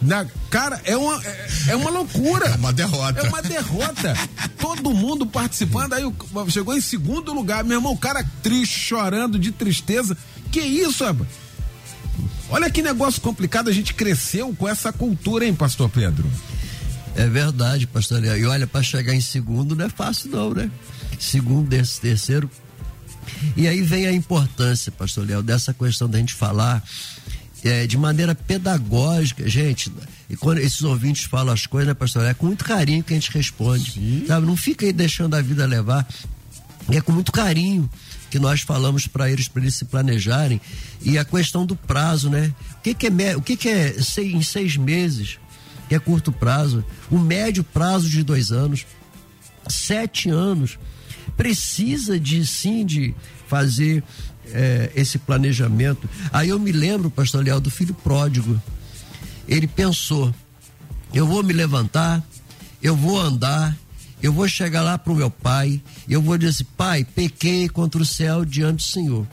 na, cara, é uma, é, uma loucura. É uma derrota. É uma derrota. Todo mundo participando, aí chegou em segundo lugar. Meu irmão, o cara triste, chorando de tristeza. Que isso, rapaz? Olha que negócio complicado. A gente cresceu com essa cultura, hein, Pastor Pedro? É verdade, pastor. E olha, para chegar em segundo não é fácil, não, né? Segundo, terceiro. E aí vem a importância, pastor Léo, dessa questão da gente falar é, de maneira pedagógica, gente. E quando esses ouvintes falam as coisas, né, pastor? É com muito carinho que a gente responde. Sim. Sabe? Não fica aí deixando a vida levar. É com muito carinho que nós falamos para eles, para eles se planejarem. E a questão do prazo, né? O que, que é, o que, que é seis, em seis meses? Que é curto prazo. O médio prazo de dois anos. Sete anos. precisa de sim de fazer é, esse planejamento. Aí eu me lembro, pastor Leal, do filho pródigo. Ele pensou: eu vou me levantar, eu vou andar, eu vou chegar lá para o meu pai, eu vou dizer assim, pai, pequei contra o céu diante do Senhor.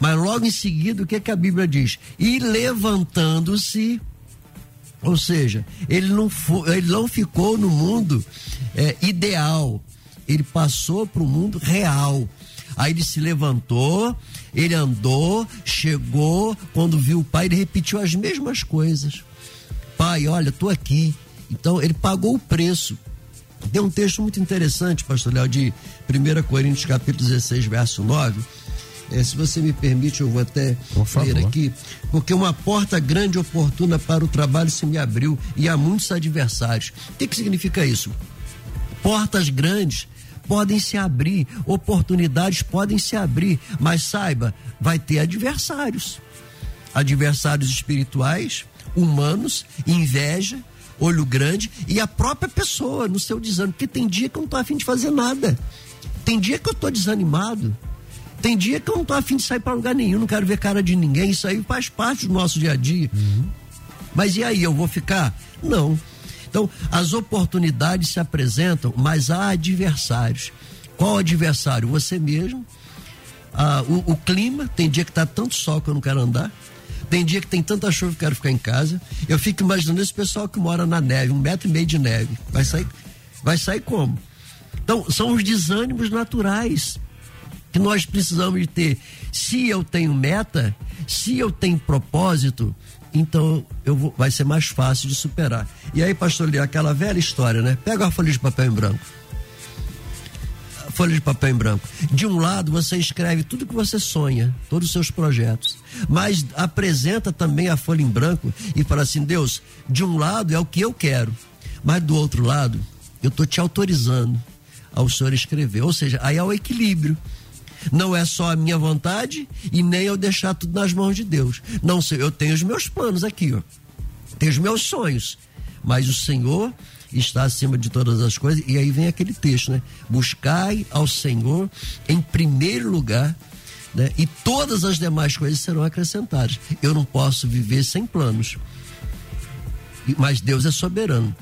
Mas logo em seguida, o que, é que a Bíblia diz? E levantando-se, ou seja, ele não, foi, ele não ficou no mundo é, ideal, ele passou para o mundo real. Aí ele se levantou, ele andou, chegou, quando viu o pai, ele repetiu as mesmas coisas. Pai, olha, estou aqui. Então ele pagou o preço. Tem um texto muito interessante, pastor Léo, de 1 Coríntios capítulo 16, verso 9. É, se você me permite, eu vou até ler aqui, porque uma porta grande e oportuna para o trabalho se me abriu e há muitos adversários. O que, que significa isso? Portas grandes podem se abrir, oportunidades podem se abrir, mas saiba, vai ter adversários. Adversários espirituais, humanos, inveja, olho grande e a própria pessoa no seu desânimo, porque tem dia que eu não estou afim de fazer nada. Tem dia que eu estou desanimado. Tem dia que eu não estou afim de sair para lugar nenhum, não quero ver cara de ninguém. Isso aí faz parte do nosso dia a dia. Uhum. Mas e aí, eu vou ficar? Não. Então, as oportunidades se apresentam, mas há adversários. Qual adversário? Você mesmo. Ah, o, o, clima, tem dia que está tanto sol que eu não quero andar. Tem dia que tem tanta chuva que eu quero ficar em casa. Eu fico imaginando esse pessoal que mora na neve, um metro e meio de neve. Vai sair, vai sair como? Então, são os desânimos naturais que nós precisamos de ter. Se eu tenho meta, se eu tenho propósito, então eu vou, vai ser mais fácil de superar. E aí, pastor Lê, aquela velha história, né? Pega uma folha de papel em branco. Folha de papel em branco. De um lado, você escreve tudo que você sonha, todos os seus projetos. Mas apresenta também a folha em branco e fala assim: Deus, de um lado é o que eu quero, mas do outro lado, eu estou te autorizando ao senhor escrever. Ou seja, aí é o equilíbrio. Não é só a minha vontade e nem eu deixar tudo nas mãos de Deus. Não sei, eu tenho os meus planos aqui, ó. Tenho os meus sonhos. Mas o Senhor está acima de todas as coisas. E aí vem aquele texto, né? Buscai ao Senhor em primeiro lugar, né? E todas as demais coisas serão acrescentadas. Eu não posso viver sem planos. Mas Deus é soberano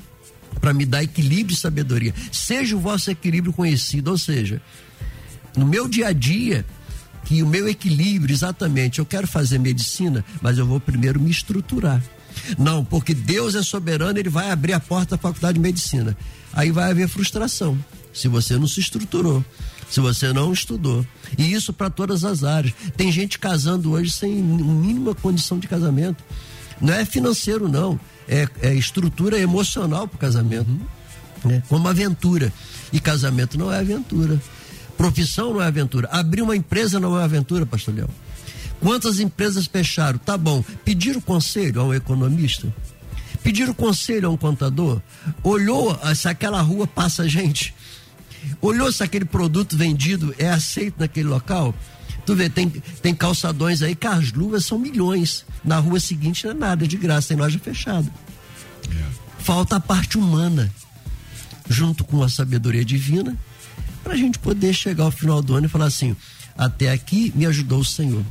para me dar equilíbrio e sabedoria. Seja o vosso equilíbrio conhecido, ou seja, no meu dia a dia, que o meu equilíbrio, exatamente, eu quero fazer medicina, mas eu vou primeiro me estruturar. Não, porque Deus é soberano, ele vai abrir a porta da faculdade de medicina. Aí vai haver frustração, se você não se estruturou, se você não estudou. E isso para todas as áreas. Tem gente casando hoje sem mínima condição de casamento. Não é financeiro, não. É, é estrutura emocional para o casamento. Né? Como aventura. E casamento não é aventura. Profissão não é aventura. Abrir uma empresa não é aventura, pastor Leão. Quantas empresas fecharam? Tá bom. Pediram conselho a um economista? Pediram conselho a um contador? Olhou se aquela rua passa gente? Olhou se aquele produto vendido é aceito naquele local? Tu vê, tem, tem calçadões aí que as luvas são milhões. Na rua seguinte não é nada, de graça, tem loja fechada. É. Falta a parte humana, junto com a sabedoria divina para a gente poder chegar ao final do ano e falar assim: até aqui me ajudou o Senhor.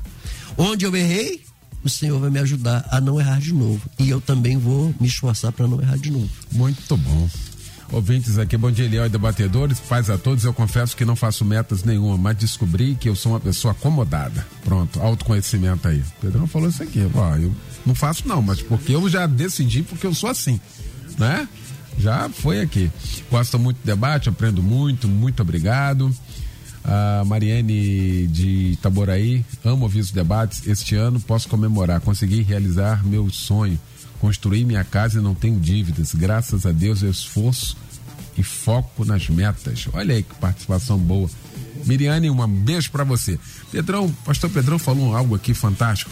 Onde eu errei, o Senhor vai me ajudar a não errar de novo. E eu também vou me esforçar para não errar de novo. Muito bom. Ouvintes aqui, bom dia, Eliel e debatedores. Paz a todos. Eu confesso que não faço metas nenhuma, mas descobri que eu sou uma pessoa acomodada. Pronto, autoconhecimento aí. O Pedrão falou isso aqui. Ó, eu não faço não, mas porque eu já decidi, porque eu sou assim, né? Já foi aqui. Gosto muito do debate, aprendo muito, muito obrigado. A Mariane de Itaboraí, amo ouvir os debates. Este ano posso comemorar, consegui realizar meu sonho, construir minha casa e não tenho dívidas. Graças a Deus, eu esforço e foco nas metas. Olha aí que participação boa. Miriane, um beijo para você. Pedrão, pastor Pedrão falou algo aqui fantástico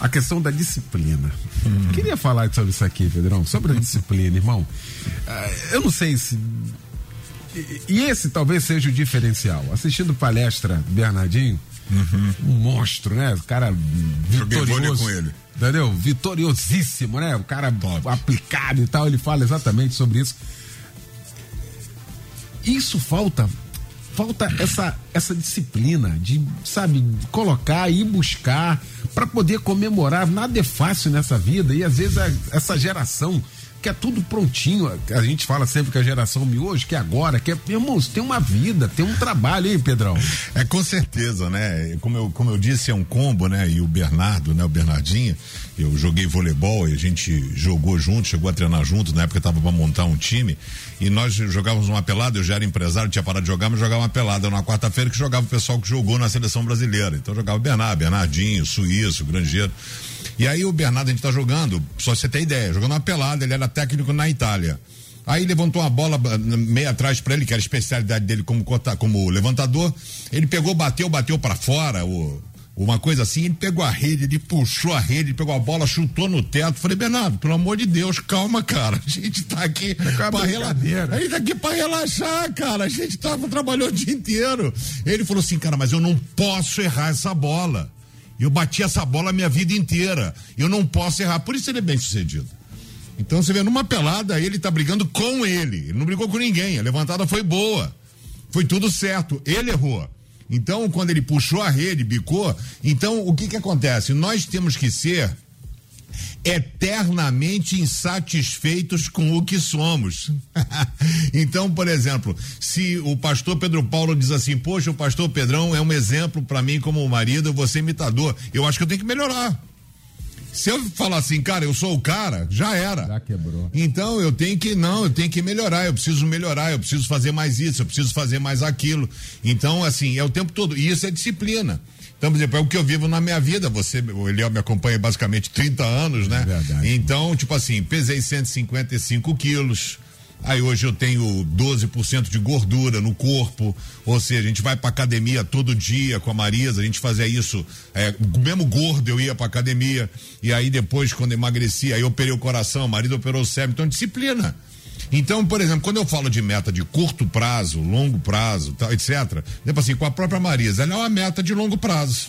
a questão da disciplina. Hum. Queria falar sobre isso aqui, Pedrão, sobre a disciplina, irmão. Uh, eu não sei se. E esse talvez seja o diferencial. Assistindo palestra Bernardinho, uhum. um monstro, né? O cara vitorioso. com ele. Entendeu? Vitoriosíssimo, né? O cara Top. aplicado e tal. Ele fala exatamente sobre isso. Isso falta falta essa, essa disciplina de, sabe, colocar e buscar para poder comemorar. Nada é fácil nessa vida e às vezes a, essa geração que é tudo prontinho. A gente fala sempre que a geração miojo, que é agora, que é, irmãos, tem uma vida, tem um trabalho, hein, Pedrão? É com certeza, né? Como eu, como eu disse, é um combo, né? E o Bernardo, né? O Bernardinho, eu joguei voleibol e a gente jogou junto, chegou a treinar junto, na época tava para montar um time e nós jogávamos uma pelada, eu já era empresário, tinha parado de jogar, mas jogava uma pelada na quarta-feira que jogava o pessoal que jogou na seleção brasileira. Então jogava Bernardo, Bernardinho, Suíço, Grangeiro. E aí o Bernardo, a gente tá jogando, só você ter ideia, jogando uma pelada, ele era técnico na Itália. Aí levantou uma bola meia atrás para ele, que era a especialidade dele como, como levantador. Ele pegou, bateu, bateu para fora, o, uma coisa assim, ele pegou a rede, ele puxou a rede, pegou a bola, chutou no teto. Falei, Bernardo, pelo amor de Deus, calma, cara. A gente tá aqui é pra relaxar. A gente tá aqui pra relaxar, cara. A gente tava, trabalhou o dia inteiro. Ele falou assim, cara, mas eu não posso errar essa bola. Eu bati essa bola a minha vida inteira. Eu não posso errar. Por isso ele é bem sucedido. Então você vê, numa pelada, ele tá brigando com ele. Ele não brigou com ninguém. A levantada foi boa. Foi tudo certo. Ele errou. Então, quando ele puxou a rede, bicou, então o que que acontece? Nós temos que ser eternamente insatisfeitos com o que somos. *laughs* então, por exemplo, se o pastor Pedro Paulo diz assim: "Poxa, o pastor Pedrão é um exemplo para mim como marido, você imitador". Eu acho que eu tenho que melhorar. Se eu falar assim, cara, eu sou o cara, já era. Já quebrou. Então eu tenho que, não, eu tenho que melhorar, eu preciso melhorar, eu preciso fazer mais isso, eu preciso fazer mais aquilo. Então, assim, é o tempo todo. E isso é disciplina. Então, por exemplo, é o que eu vivo na minha vida. Você, o Eliel me acompanha basicamente 30 anos, né? É verdade. Então, tipo assim, pesei 155 quilos Aí hoje eu tenho 12% de gordura no corpo, ou seja, a gente vai pra academia todo dia com a Marisa, a gente fazia isso, é, mesmo gordo eu ia pra academia, e aí depois quando emagreci, aí eu operei o coração, o marido operou o cérebro, então disciplina. Então, por exemplo, quando eu falo de meta de curto prazo, longo prazo, tal, etc., tipo assim, com a própria Marisa, ela é uma meta de longo prazo.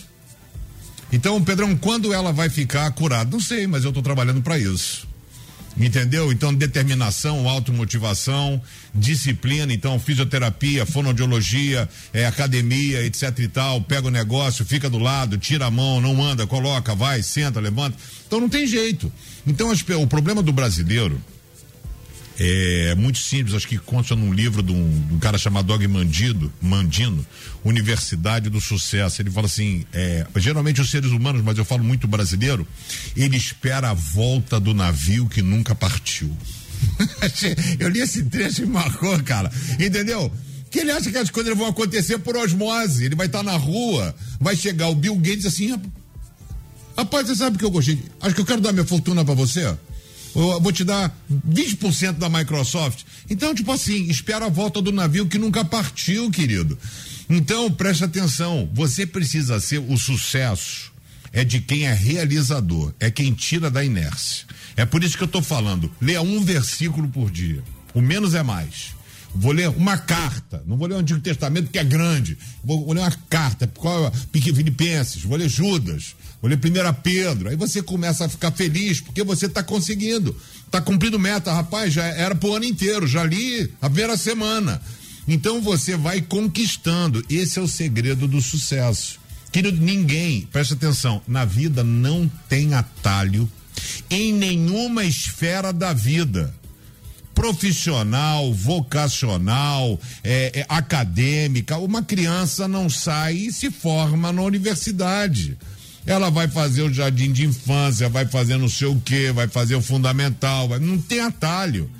Então, Pedrão, quando ela vai ficar curada? Não sei, mas eu estou trabalhando para isso. Entendeu? Então, determinação, automotivação, disciplina, então, fisioterapia, fonoaudiologia, é, academia, etc e tal, pega o negócio, fica do lado, tira a mão, não anda, coloca, vai, senta, levanta. Então não tem jeito. Então, o problema do brasileiro é muito simples, acho que consta num livro de um, de um cara chamado Dog Mandido, Mandino, Universidade do Sucesso. Ele fala assim: é, geralmente os seres humanos, mas eu falo muito brasileiro, ele espera a volta do navio que nunca partiu. *laughs* eu li esse trecho e marcou, cara. Entendeu? Que ele acha que as coisas vão acontecer por osmose. Ele vai estar na rua, vai chegar o Bill Gates assim. Rapaz, você sabe que eu gostei? Acho que eu quero dar minha fortuna para você eu vou te dar 20% da Microsoft. Então, tipo assim, espera a volta do navio que nunca partiu, querido. Então, preste atenção, você precisa ser o sucesso é de quem é realizador, é quem tira da inércia. É por isso que eu estou falando, leia um versículo por dia. O menos é mais. Vou ler uma carta, não vou ler o Antigo Testamento que é grande. Vou, vou ler uma carta, qual é? Filipenses, vou ler Judas, vou ler 1 Pedro. Aí você começa a ficar feliz porque você está conseguindo, está cumprindo meta. Rapaz, já era pro ano inteiro, já li a primeira semana. Então você vai conquistando. Esse é o segredo do sucesso. Querido, ninguém, preste atenção, na vida não tem atalho em nenhuma esfera da vida profissional, vocacional, é, é, acadêmica. Uma criança não sai e se forma na universidade. Ela vai fazer o jardim de infância, vai fazer não sei o que, vai fazer o fundamental, vai, não tem atalho.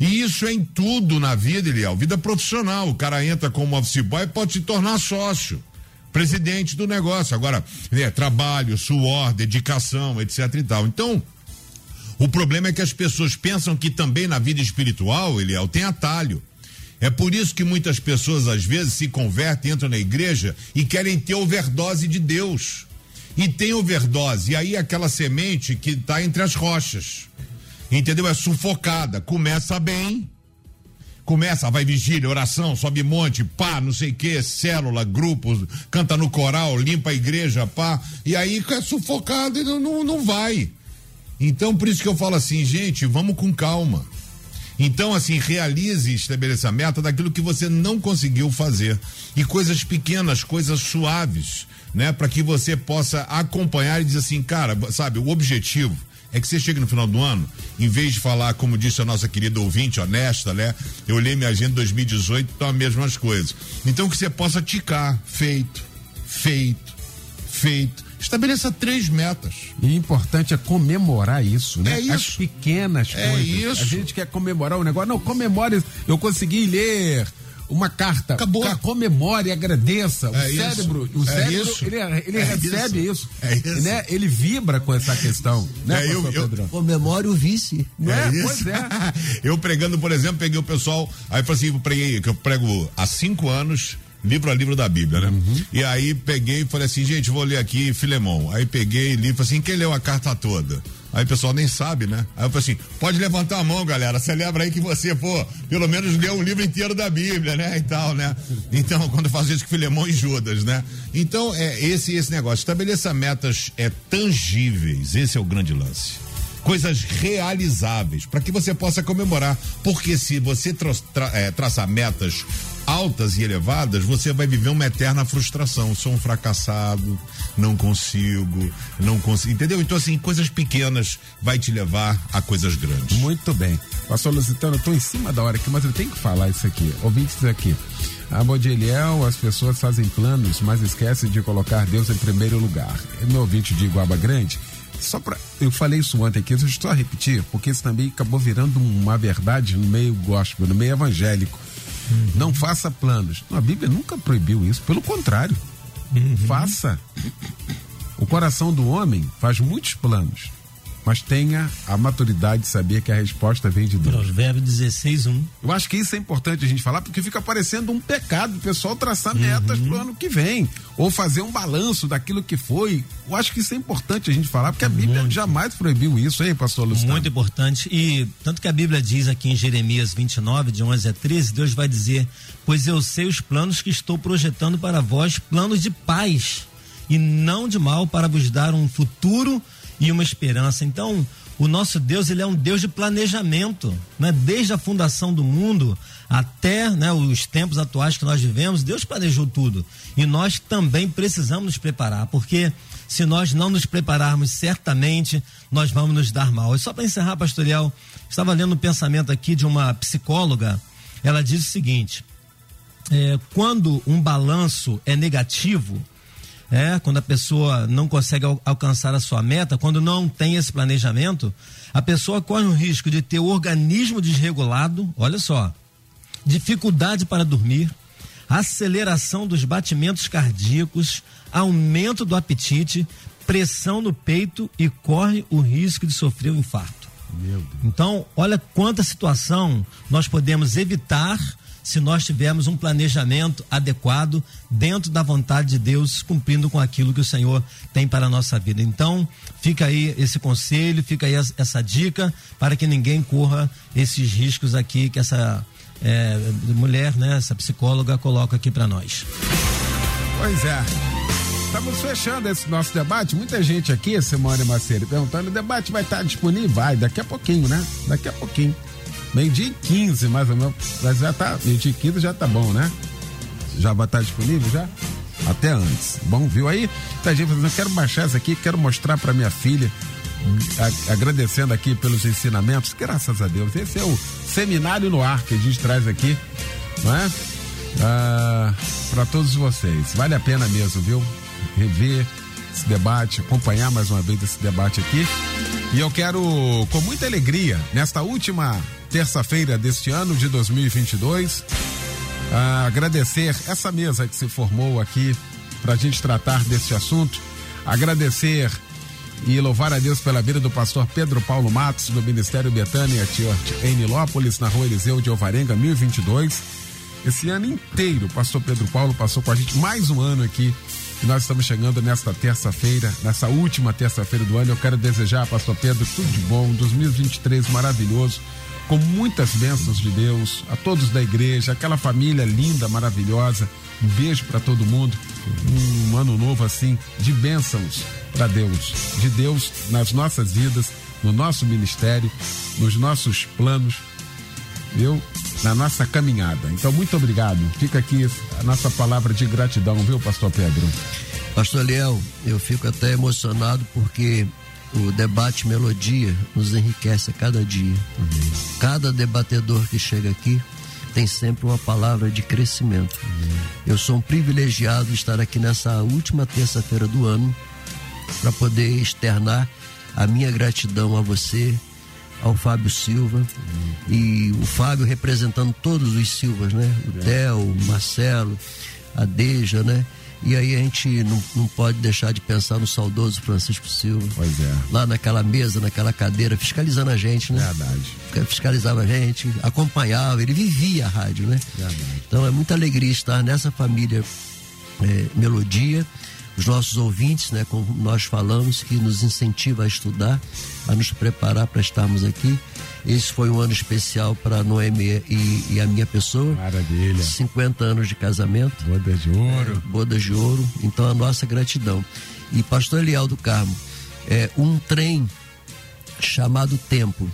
E isso é em tudo na vida, Eliel. Vida profissional. O cara entra como office boy pode se tornar sócio, presidente do negócio. Agora, é, trabalho, suor, dedicação, etc e tal. Então, o problema é que as pessoas pensam que também na vida espiritual, Eliel, tem atalho. É por isso que muitas pessoas às vezes se convertem, entram na igreja e querem ter overdose de Deus. E tem overdose, e aí aquela semente que está entre as rochas. Entendeu? É sufocada. Começa bem, começa, vai vigília, oração, sobe monte, pá, não sei o que, célula, grupos, canta no coral, limpa a igreja, pá, e aí é sufocado e não, não, não vai. Então, por isso que eu falo assim, gente, vamos com calma. Então, assim, realize e estabeleça a meta daquilo que você não conseguiu fazer. E coisas pequenas, coisas suaves, né? Para que você possa acompanhar e dizer assim, cara, sabe, o objetivo é que você chegue no final do ano, em vez de falar, como disse a nossa querida ouvinte, honesta, né? Eu olhei minha agenda 2018, estão as mesmas coisas. Então que você possa ticar, feito, feito, feito. Estabeleça três metas. E importante é comemorar isso, né? É isso. As pequenas É coisas. isso. A gente quer comemorar o negócio. Não, comemore. Eu consegui ler uma carta. Acabou. Ca- Comemore, agradeça. O É isso. cérebro, o É cérebro, isso. ele, ele É recebe isso. isso. É isso. Né? Ele vibra com essa questão. Né, É, eu- eu-? Comemore o vice. É? isso. Pois é. *laughs* eu pregando, por exemplo, peguei o pessoal, aí falei assim, eu preguei, que eu prego há cinco anos, livro a livro da Bíblia, né? Uhum. E aí peguei e falei assim, gente, vou ler aqui Filemão. Aí peguei e li, falei assim, quem leu a carta toda? Aí o pessoal nem sabe, né? Aí eu falei assim, pode levantar a mão, galera, celebra aí que você, pô, pelo menos leu um livro inteiro da Bíblia, né? E tal, né? Então, *laughs* quando faço isso com Filemão e Judas, né? Então, é esse esse negócio, estabeleça metas é, tangíveis, esse é o grande lance coisas realizáveis para que você possa comemorar. Porque se você tra tra é, traçar metas altas e elevadas, você vai viver uma eterna frustração. Sou um fracassado, não consigo, não consigo. Entendeu? Então, assim, coisas pequenas vai te levar a coisas grandes. Muito bem. Pastor Lusitano, eu tô em cima da hora aqui, mas eu tenho que falar isso aqui. Ouvintes aqui. A Bodiliel, as pessoas fazem planos, mas esquecem de colocar Deus em primeiro lugar. Meu ouvinte de Iguaba Grande. Só para eu falei isso ontem aqui, deixa eu só repetir, porque isso também acabou virando uma verdade no meio gospel, no meio evangélico. Não faça planos. A Bíblia nunca proibiu isso, pelo contrário. Faça. O coração do homem faz muitos planos, mas tenha a maturidade de saber que a resposta vem de Deus. Provérbio 16, 1. Eu acho que isso é importante a gente falar, porque fica parecendo um pecado o pessoal traçar metas pro ano que vem, ou fazer um balanço daquilo que foi. Eu acho que isso é importante a gente falar, porque a Bíblia jamais proibiu isso, hein, pastor Luciano? Muito importante. E tanto que a Bíblia diz aqui em Jeremias 29, de 11 a 13, Deus vai dizer: Pois eu sei os planos que estou projetando para vós, planos de paz e não de mal, para vos dar um futuro e uma esperança. Então, o nosso Deus, ele é um Deus de planejamento, né? Desde a fundação do mundo até né, os tempos atuais que nós vivemos, Deus planejou tudo. E nós também precisamos nos preparar, porque se nós não nos prepararmos, certamente nós vamos nos dar mal. E só para encerrar, pastorial, estava lendo um pensamento aqui de uma psicóloga. Ela diz o seguinte: é, quando um balanço é negativo, é, quando a pessoa não consegue al alcançar a sua meta, quando não tem esse planejamento, a pessoa corre o risco de ter o organismo desregulado, olha só, dificuldade para dormir, aceleração dos batimentos cardíacos, aumento do apetite, pressão no peito e corre o risco de sofrer um infarto. Então, olha quanta situação nós podemos evitar se nós tivermos um planejamento adequado dentro da vontade de Deus, cumprindo com aquilo que o Senhor tem para a nossa vida. Então, fica aí esse conselho, fica aí essa, dica para que ninguém corra esses riscos aqui que essa é, mulher, né, essa psicóloga coloca aqui para nós. Pois é. Estamos fechando esse nosso debate. Muita gente aqui, Simone Macedo, perguntando: o debate vai estar disponível? Vai, daqui a pouquinho, né? Daqui a pouquinho. Meio-dia e 15, mais ou menos. Mas já tá. Meio-dia e 15 já tá bom, né? Já vai estar disponível já? Até antes. Bom, viu aí? Tá gente falando, eu quero baixar isso aqui, quero mostrar para minha filha. A- agradecendo aqui pelos ensinamentos, graças a Deus. Esse é o seminário no ar que a gente traz aqui, não é? Ah, para todos vocês. Vale a pena mesmo, viu? Rever esse debate, acompanhar mais uma vez esse debate aqui. E eu quero, com muita alegria, nesta última terça-feira deste ano de 2022, ah, agradecer essa mesa que se formou aqui para a gente tratar desse assunto. Agradecer e louvar a Deus pela vida do pastor Pedro Paulo Matos, do Ministério Betânia Church, em Nilópolis, na rua Eliseu de Alvarenga, 1022. Esse ano inteiro, o pastor Pedro Paulo passou com a gente mais um ano aqui. E nós estamos chegando nesta terça-feira, nessa última terça-feira do ano. Eu quero desejar, pastor Pedro, tudo de bom, 2023 maravilhoso, com muitas bênçãos de Deus, a todos da igreja, aquela família linda, maravilhosa. Um beijo para todo mundo. Um ano novo assim, de bênçãos para Deus, de Deus nas nossas vidas, no nosso ministério, nos nossos planos viu? Na nossa caminhada. Então, muito obrigado. Fica aqui a nossa palavra de gratidão, viu, Pastor Pedro? Pastor Leão, eu fico até emocionado porque o debate melodia nos enriquece a cada dia. Uhum. Cada debatedor que chega aqui tem sempre uma palavra de crescimento. Uhum. Eu sou um privilegiado de estar aqui nessa última terça-feira do ano para poder externar a minha gratidão a você, ao Fábio Silva uhum. e o Fábio representando todos os Silvas, né? O é. Theo, o Marcelo, a Deja, né? E aí a gente não, não pode deixar de pensar no saudoso Francisco Silva. Pois é. Lá naquela mesa, naquela cadeira, fiscalizando a gente, né? Verdade. Fiscalizava a gente, acompanhava, ele vivia a rádio, né? Verdade. Então é muita alegria estar nessa família é, Melodia os nossos ouvintes, né, como nós falamos, que nos incentiva a estudar, a nos preparar para estarmos aqui. Esse foi um ano especial para Noemi e, e, a minha pessoa. Maravilha. 50 anos de casamento. Bodas de ouro. É, bodas de ouro. Então a nossa gratidão. E pastor Eliel do Carmo, é, um trem chamado Tempo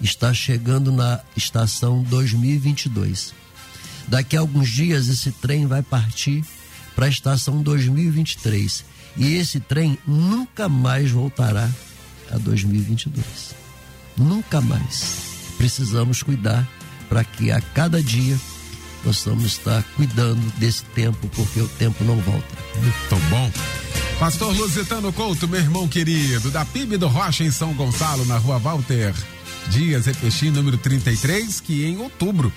está chegando na estação 2022. Daqui a alguns dias esse trem vai partir para a estação 2023. E esse trem nunca mais voltará a 2022. Nunca mais. Precisamos cuidar para que a cada dia possamos estar cuidando desse tempo, porque o tempo não volta. Muito bom. Pastor Lusitano Couto, meu irmão querido, da PIB do Rocha em São Gonçalo, na rua Walter Dias Epechim, número 33, que em outubro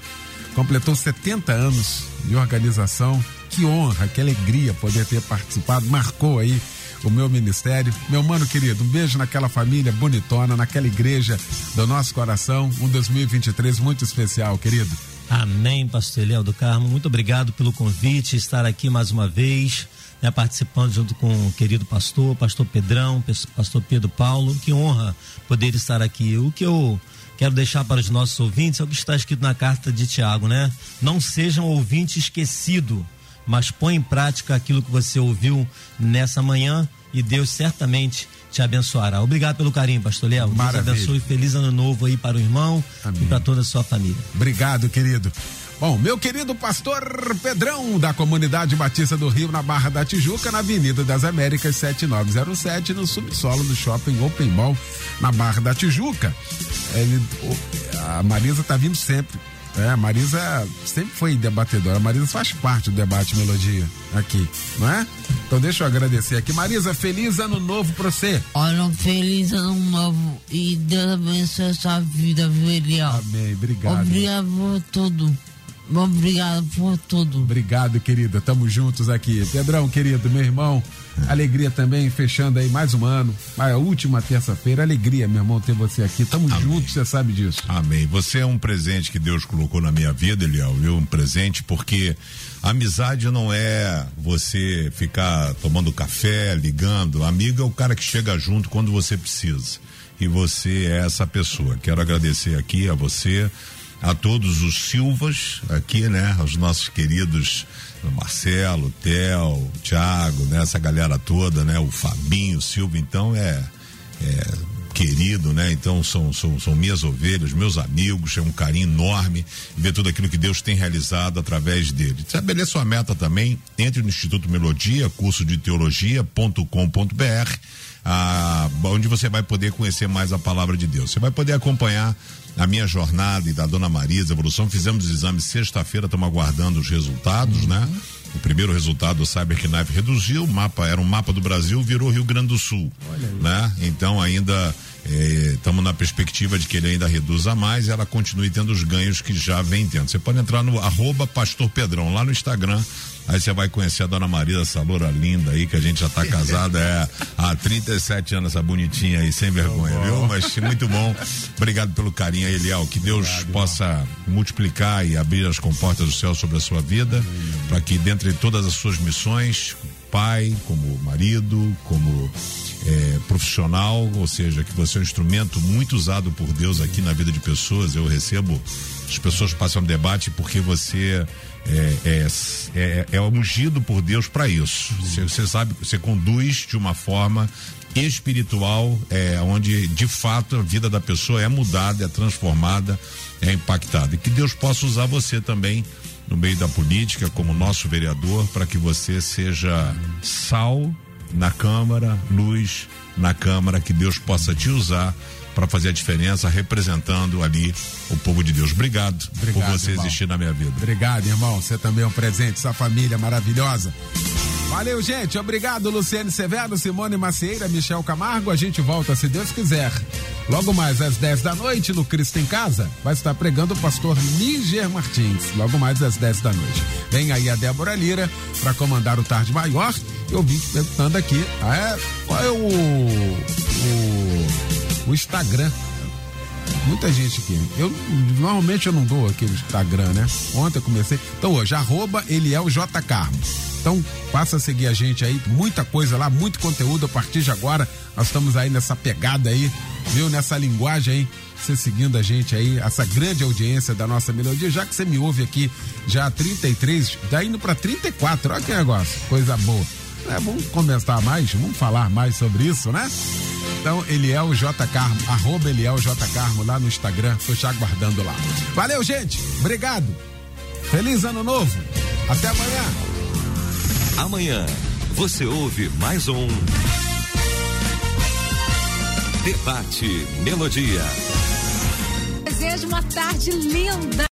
completou 70 anos de organização que honra, que alegria poder ter participado, marcou aí o meu ministério. Meu mano querido, um beijo naquela família bonitona, naquela igreja do nosso coração. Um 2023 muito especial, querido. Amém, pastor Eliel do Carmo. Muito obrigado pelo convite, estar aqui mais uma vez, né, participando junto com o querido pastor, pastor Pedrão, pastor Pedro Paulo. Que honra poder estar aqui. O que eu quero deixar para os nossos ouvintes é o que está escrito na carta de Tiago, né? Não sejam ouvintes esquecidos mas põe em prática aquilo que você ouviu nessa manhã e Deus certamente te abençoará. Obrigado pelo carinho, pastor Léo. Deus abençoe. Feliz ano novo aí para o irmão Amém. e para toda a sua família. Obrigado, querido. Bom, meu querido pastor Pedrão, da comunidade Batista do Rio, na Barra da Tijuca, na Avenida das Américas 7907, no subsolo do shopping Open Mall, na Barra da Tijuca. Ele, a Marisa tá vindo sempre é, a Marisa sempre foi debatedora. A Marisa faz parte do debate Melodia aqui, não é? Então deixa eu agradecer aqui. Marisa, feliz ano novo pra você. Olha, feliz ano novo e Deus abençoe a sua vida, viu, Amém, obrigado. Obrigado por tudo. Obrigado por tudo. Obrigado, querida. Tamo juntos aqui. Pedrão, querido, meu irmão. Alegria também, fechando aí mais um ano. A última terça-feira. Alegria, meu irmão, ter você aqui. Tamo Amém. juntos, você sabe disso. Amém. Você é um presente que Deus colocou na minha vida, Eliel, viu? Um presente porque amizade não é você ficar tomando café, ligando. Amigo é o cara que chega junto quando você precisa. E você é essa pessoa. Quero agradecer aqui a você a todos os Silvas aqui, né? Aos nossos queridos Marcelo, Theo, Thiago, né? Essa galera toda, né? O Fabinho, o Silva, então é, é querido, né? Então são, são, são minhas ovelhas, meus amigos, é um carinho enorme ver tudo aquilo que Deus tem realizado através dele. Estabeleça sua meta também, entre no Instituto Melodia, curso de teologia.com.br, ah, onde você vai poder conhecer mais a palavra de Deus. Você vai poder acompanhar a minha jornada e da dona Marisa Evolução. Fizemos os exames sexta-feira, estamos aguardando os resultados, uhum. né? O primeiro resultado, o Cyberknife reduziu, o mapa era um mapa do Brasil, virou Rio Grande do Sul, né? Então ainda estamos eh, na perspectiva de que ele ainda reduza mais e ela continue tendo os ganhos que já vem tendo. Você pode entrar no arroba Pastor Pedrão, lá no Instagram, Aí você vai conhecer a dona Maria, essa loura linda aí, que a gente já tá casada é, há 37 anos, essa bonitinha aí, sem vergonha, viu? Mas muito bom. Obrigado pelo carinho aí, Eliel. Que Deus Obrigado, possa irmão. multiplicar e abrir as comportas do céu sobre a sua vida, para que dentre todas as suas missões, pai, como marido, como é, profissional, ou seja, que você é um instrumento muito usado por Deus aqui na vida de pessoas. Eu recebo as pessoas passam no debate porque você é, é, é, é ungido por Deus para isso. Você, você sabe, você conduz de uma forma espiritual, é, onde de fato a vida da pessoa é mudada, é transformada, é impactada. E que Deus possa usar você também no meio da política, como nosso vereador, para que você seja sal na Câmara, luz na Câmara, que Deus possa te usar para fazer a diferença representando ali o povo de Deus. Obrigado, Obrigado por você irmão. existir na minha vida. Obrigado, irmão. Você também é um presente, essa família maravilhosa. Valeu, gente. Obrigado, Luciane Severo, Simone Macieira, Michel Camargo. A gente volta, se Deus quiser. Logo mais às 10 da noite, no Cristo em Casa, vai estar pregando o pastor Níger Martins. Logo mais às 10 da noite. Vem aí a Débora Lira para comandar o Tarde Maior. Eu vim perguntando aqui, ah, é, qual é o, o, o Instagram Muita gente aqui. Eu normalmente eu não dou aqui no Instagram, né? Ontem eu comecei. Então hoje, arroba Eliel J. Carmo. Então passa a seguir a gente aí, muita coisa lá, muito conteúdo a partir de agora. Nós estamos aí nessa pegada aí, viu? Nessa linguagem aí, você seguindo a gente aí, essa grande audiência da nossa melodia, já que você me ouve aqui já há 33, tá indo para 34, olha que negócio, coisa boa. É, vamos comentar mais, vamos falar mais sobre isso, né? Então, Eliel J. Carmo, arroba Eliel J. Carmo lá no Instagram, tô te aguardando lá. Valeu, gente, obrigado. Feliz ano novo. Até amanhã. Amanhã você ouve mais um Debate Melodia. Desejo uma tarde linda.